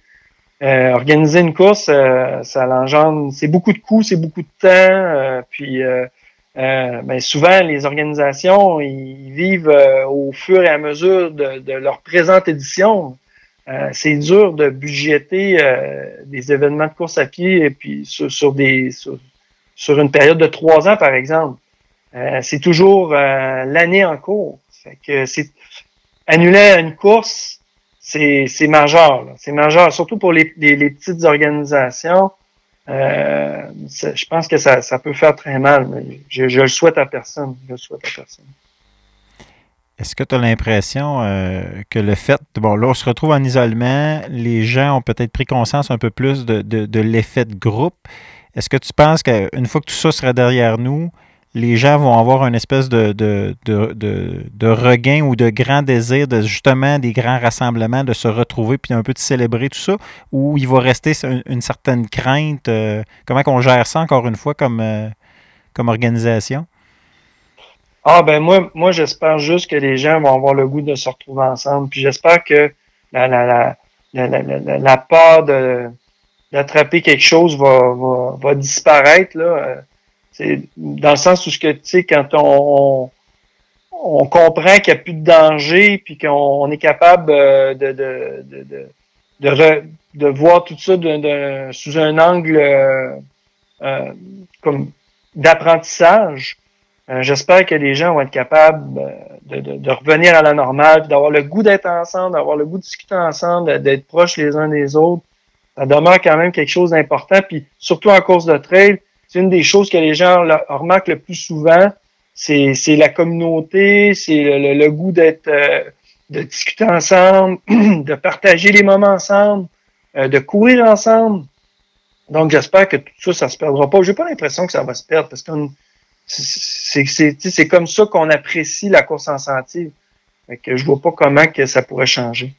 organiser une course, ça l'engendre, c'est beaucoup de coûts, c'est beaucoup de temps. Puis ben, souvent, les organisations, ils vivent au fur et à mesure de, leur présente édition. c'est dur de budgéter des événements de course à pied et puis sur, des sur, une période de trois ans, par exemple. c'est toujours l'année en cours. Fait que c'est annuler une course, c'est majeur. C'est majeur, surtout pour les, les, petites organisations. Euh, je pense que ça, ça, peut faire très mal, mais je, je, le souhaite à personne. Je souhaite à personne. Est-ce que tu as l'impression euh, que le fait, bon, là, on se retrouve en isolement, les gens ont peut-être pris conscience un peu plus de, de, de l'effet de groupe. Est-ce que tu penses qu'une fois que tout ça sera derrière nous, les gens vont avoir une espèce de, de, de, regain ou de grand désir de justement des grands rassemblements, de se retrouver puis un peu de célébrer tout ça, ou il va rester une, certaine crainte? Euh, comment qu'on gère ça encore une fois comme, euh, comme organisation? Ah ben moi, moi j'espère juste que les gens vont avoir le goût de se retrouver ensemble. Puis j'espère que la, la, peur de d'attraper quelque chose va, va, disparaître. Là. C'est dans le sens où tu sais, quand on, on comprend qu'il n'y a plus de danger, puis qu'on est capable euh, de, de, de, de, de, voir tout ça sous un angle euh, euh comme d'apprentissage, j'espère que les gens vont être capables de, de, de revenir à la normale, d'avoir le goût d'être ensemble, d'avoir le goût de discuter ensemble, d'être proches les uns des autres. Ça demeure quand même quelque chose d'important. Puis surtout en course de trail, c'est une des choses que les gens remarquent le plus souvent. C'est, la communauté, c'est le, goût d'être, euh, de discuter ensemble, *clears throat* de partager les moments ensemble, euh, de courir ensemble. Donc, j'espère que tout ça, ça se perdra pas. J'ai pas l'impression que ça va se perdre parce que c'est, c'est, comme ça qu'on apprécie la course en sentier. Fait que je vois pas comment que ça pourrait changer.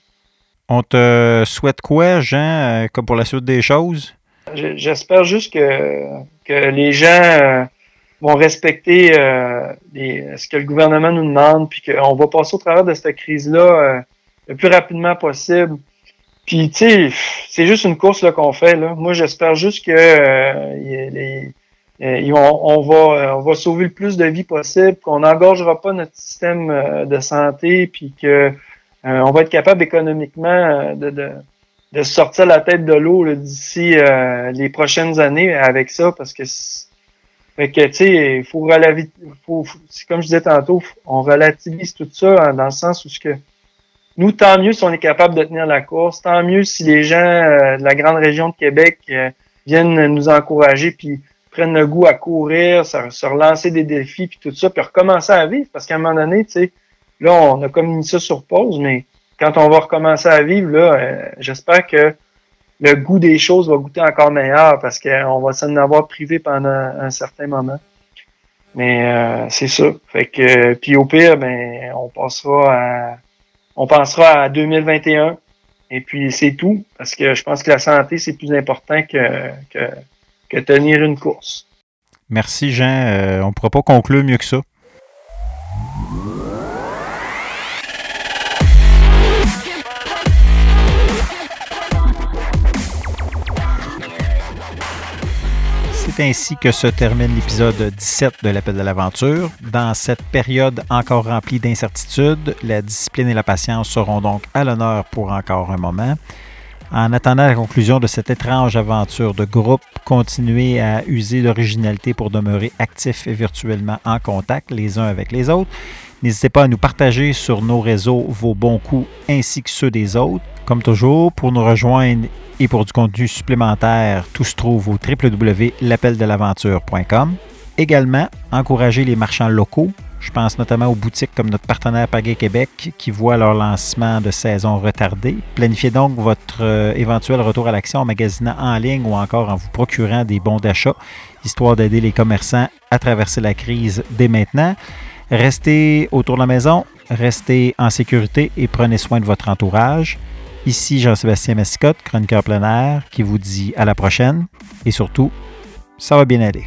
On te souhaite quoi, Jean, euh, comme pour la suite des choses? J'espère juste que, que les gens euh, vont respecter euh, ce que le gouvernement nous demande, puis qu'on va passer au travers de cette crise-là euh, le plus rapidement possible. Puis, tu sais, c'est juste une course qu'on fait. Là. Moi, j'espère juste que on, va, on va sauver le plus de vies possible, qu'on n'engorgera pas notre système de santé, puis que on va être capable économiquement de de sortir la tête de l'eau d'ici euh, les prochaines années avec ça parce que fait que tu sais il faut relativiser faut, comme je disais tantôt on relativise tout ça hein, dans le sens où ce que nous tant mieux si on est capable de tenir la course tant mieux si les gens euh, de la grande région de Québec euh, viennent nous encourager puis prennent le goût à courir se, relancer des défis puis tout ça puis recommencer à vivre parce qu'à un moment donné tu sais là on a comme mis ça sur pause mais quand on va recommencer à vivre, là, euh, j'espère que le goût des choses va goûter encore meilleur parce qu'on va s'en avoir privé pendant un certain moment. Mais euh, c'est ça. Fait que puis au pire, ben on passera à on pensera à 2021. Et puis c'est tout. Parce que je pense que la santé, c'est plus important que, que, que, tenir une course. Merci Jean. Euh, on ne pourra pas conclure mieux que ça. Ainsi que se termine l'épisode 17 de l'Appel de l'aventure. Dans cette période encore remplie d'incertitudes, la discipline et la patience seront donc à l'honneur pour encore un moment. En attendant la conclusion de cette étrange aventure de groupe, continuez à user l'originalité pour demeurer actifs et virtuellement en contact les uns avec les autres. N'hésitez pas à nous partager sur nos réseaux vos bons coups ainsi que ceux des autres. Comme toujours, pour nous rejoindre et pour du contenu supplémentaire, tout se trouve au www.l'appeldel'aventure.com. Également, encouragez les marchands locaux. Je pense notamment aux boutiques comme notre partenaire Pagay Québec qui voient leur lancement de saison retardé. Planifiez donc votre euh, éventuel retour à l'action en magasinant en ligne ou encore en vous procurant des bons d'achat, histoire d'aider les commerçants à traverser la crise dès maintenant. Restez autour de la maison, restez en sécurité et prenez soin de votre entourage. Ici Jean-Sébastien Mascotte, chroniqueur plein air, qui vous dit à la prochaine et surtout, ça va bien aller.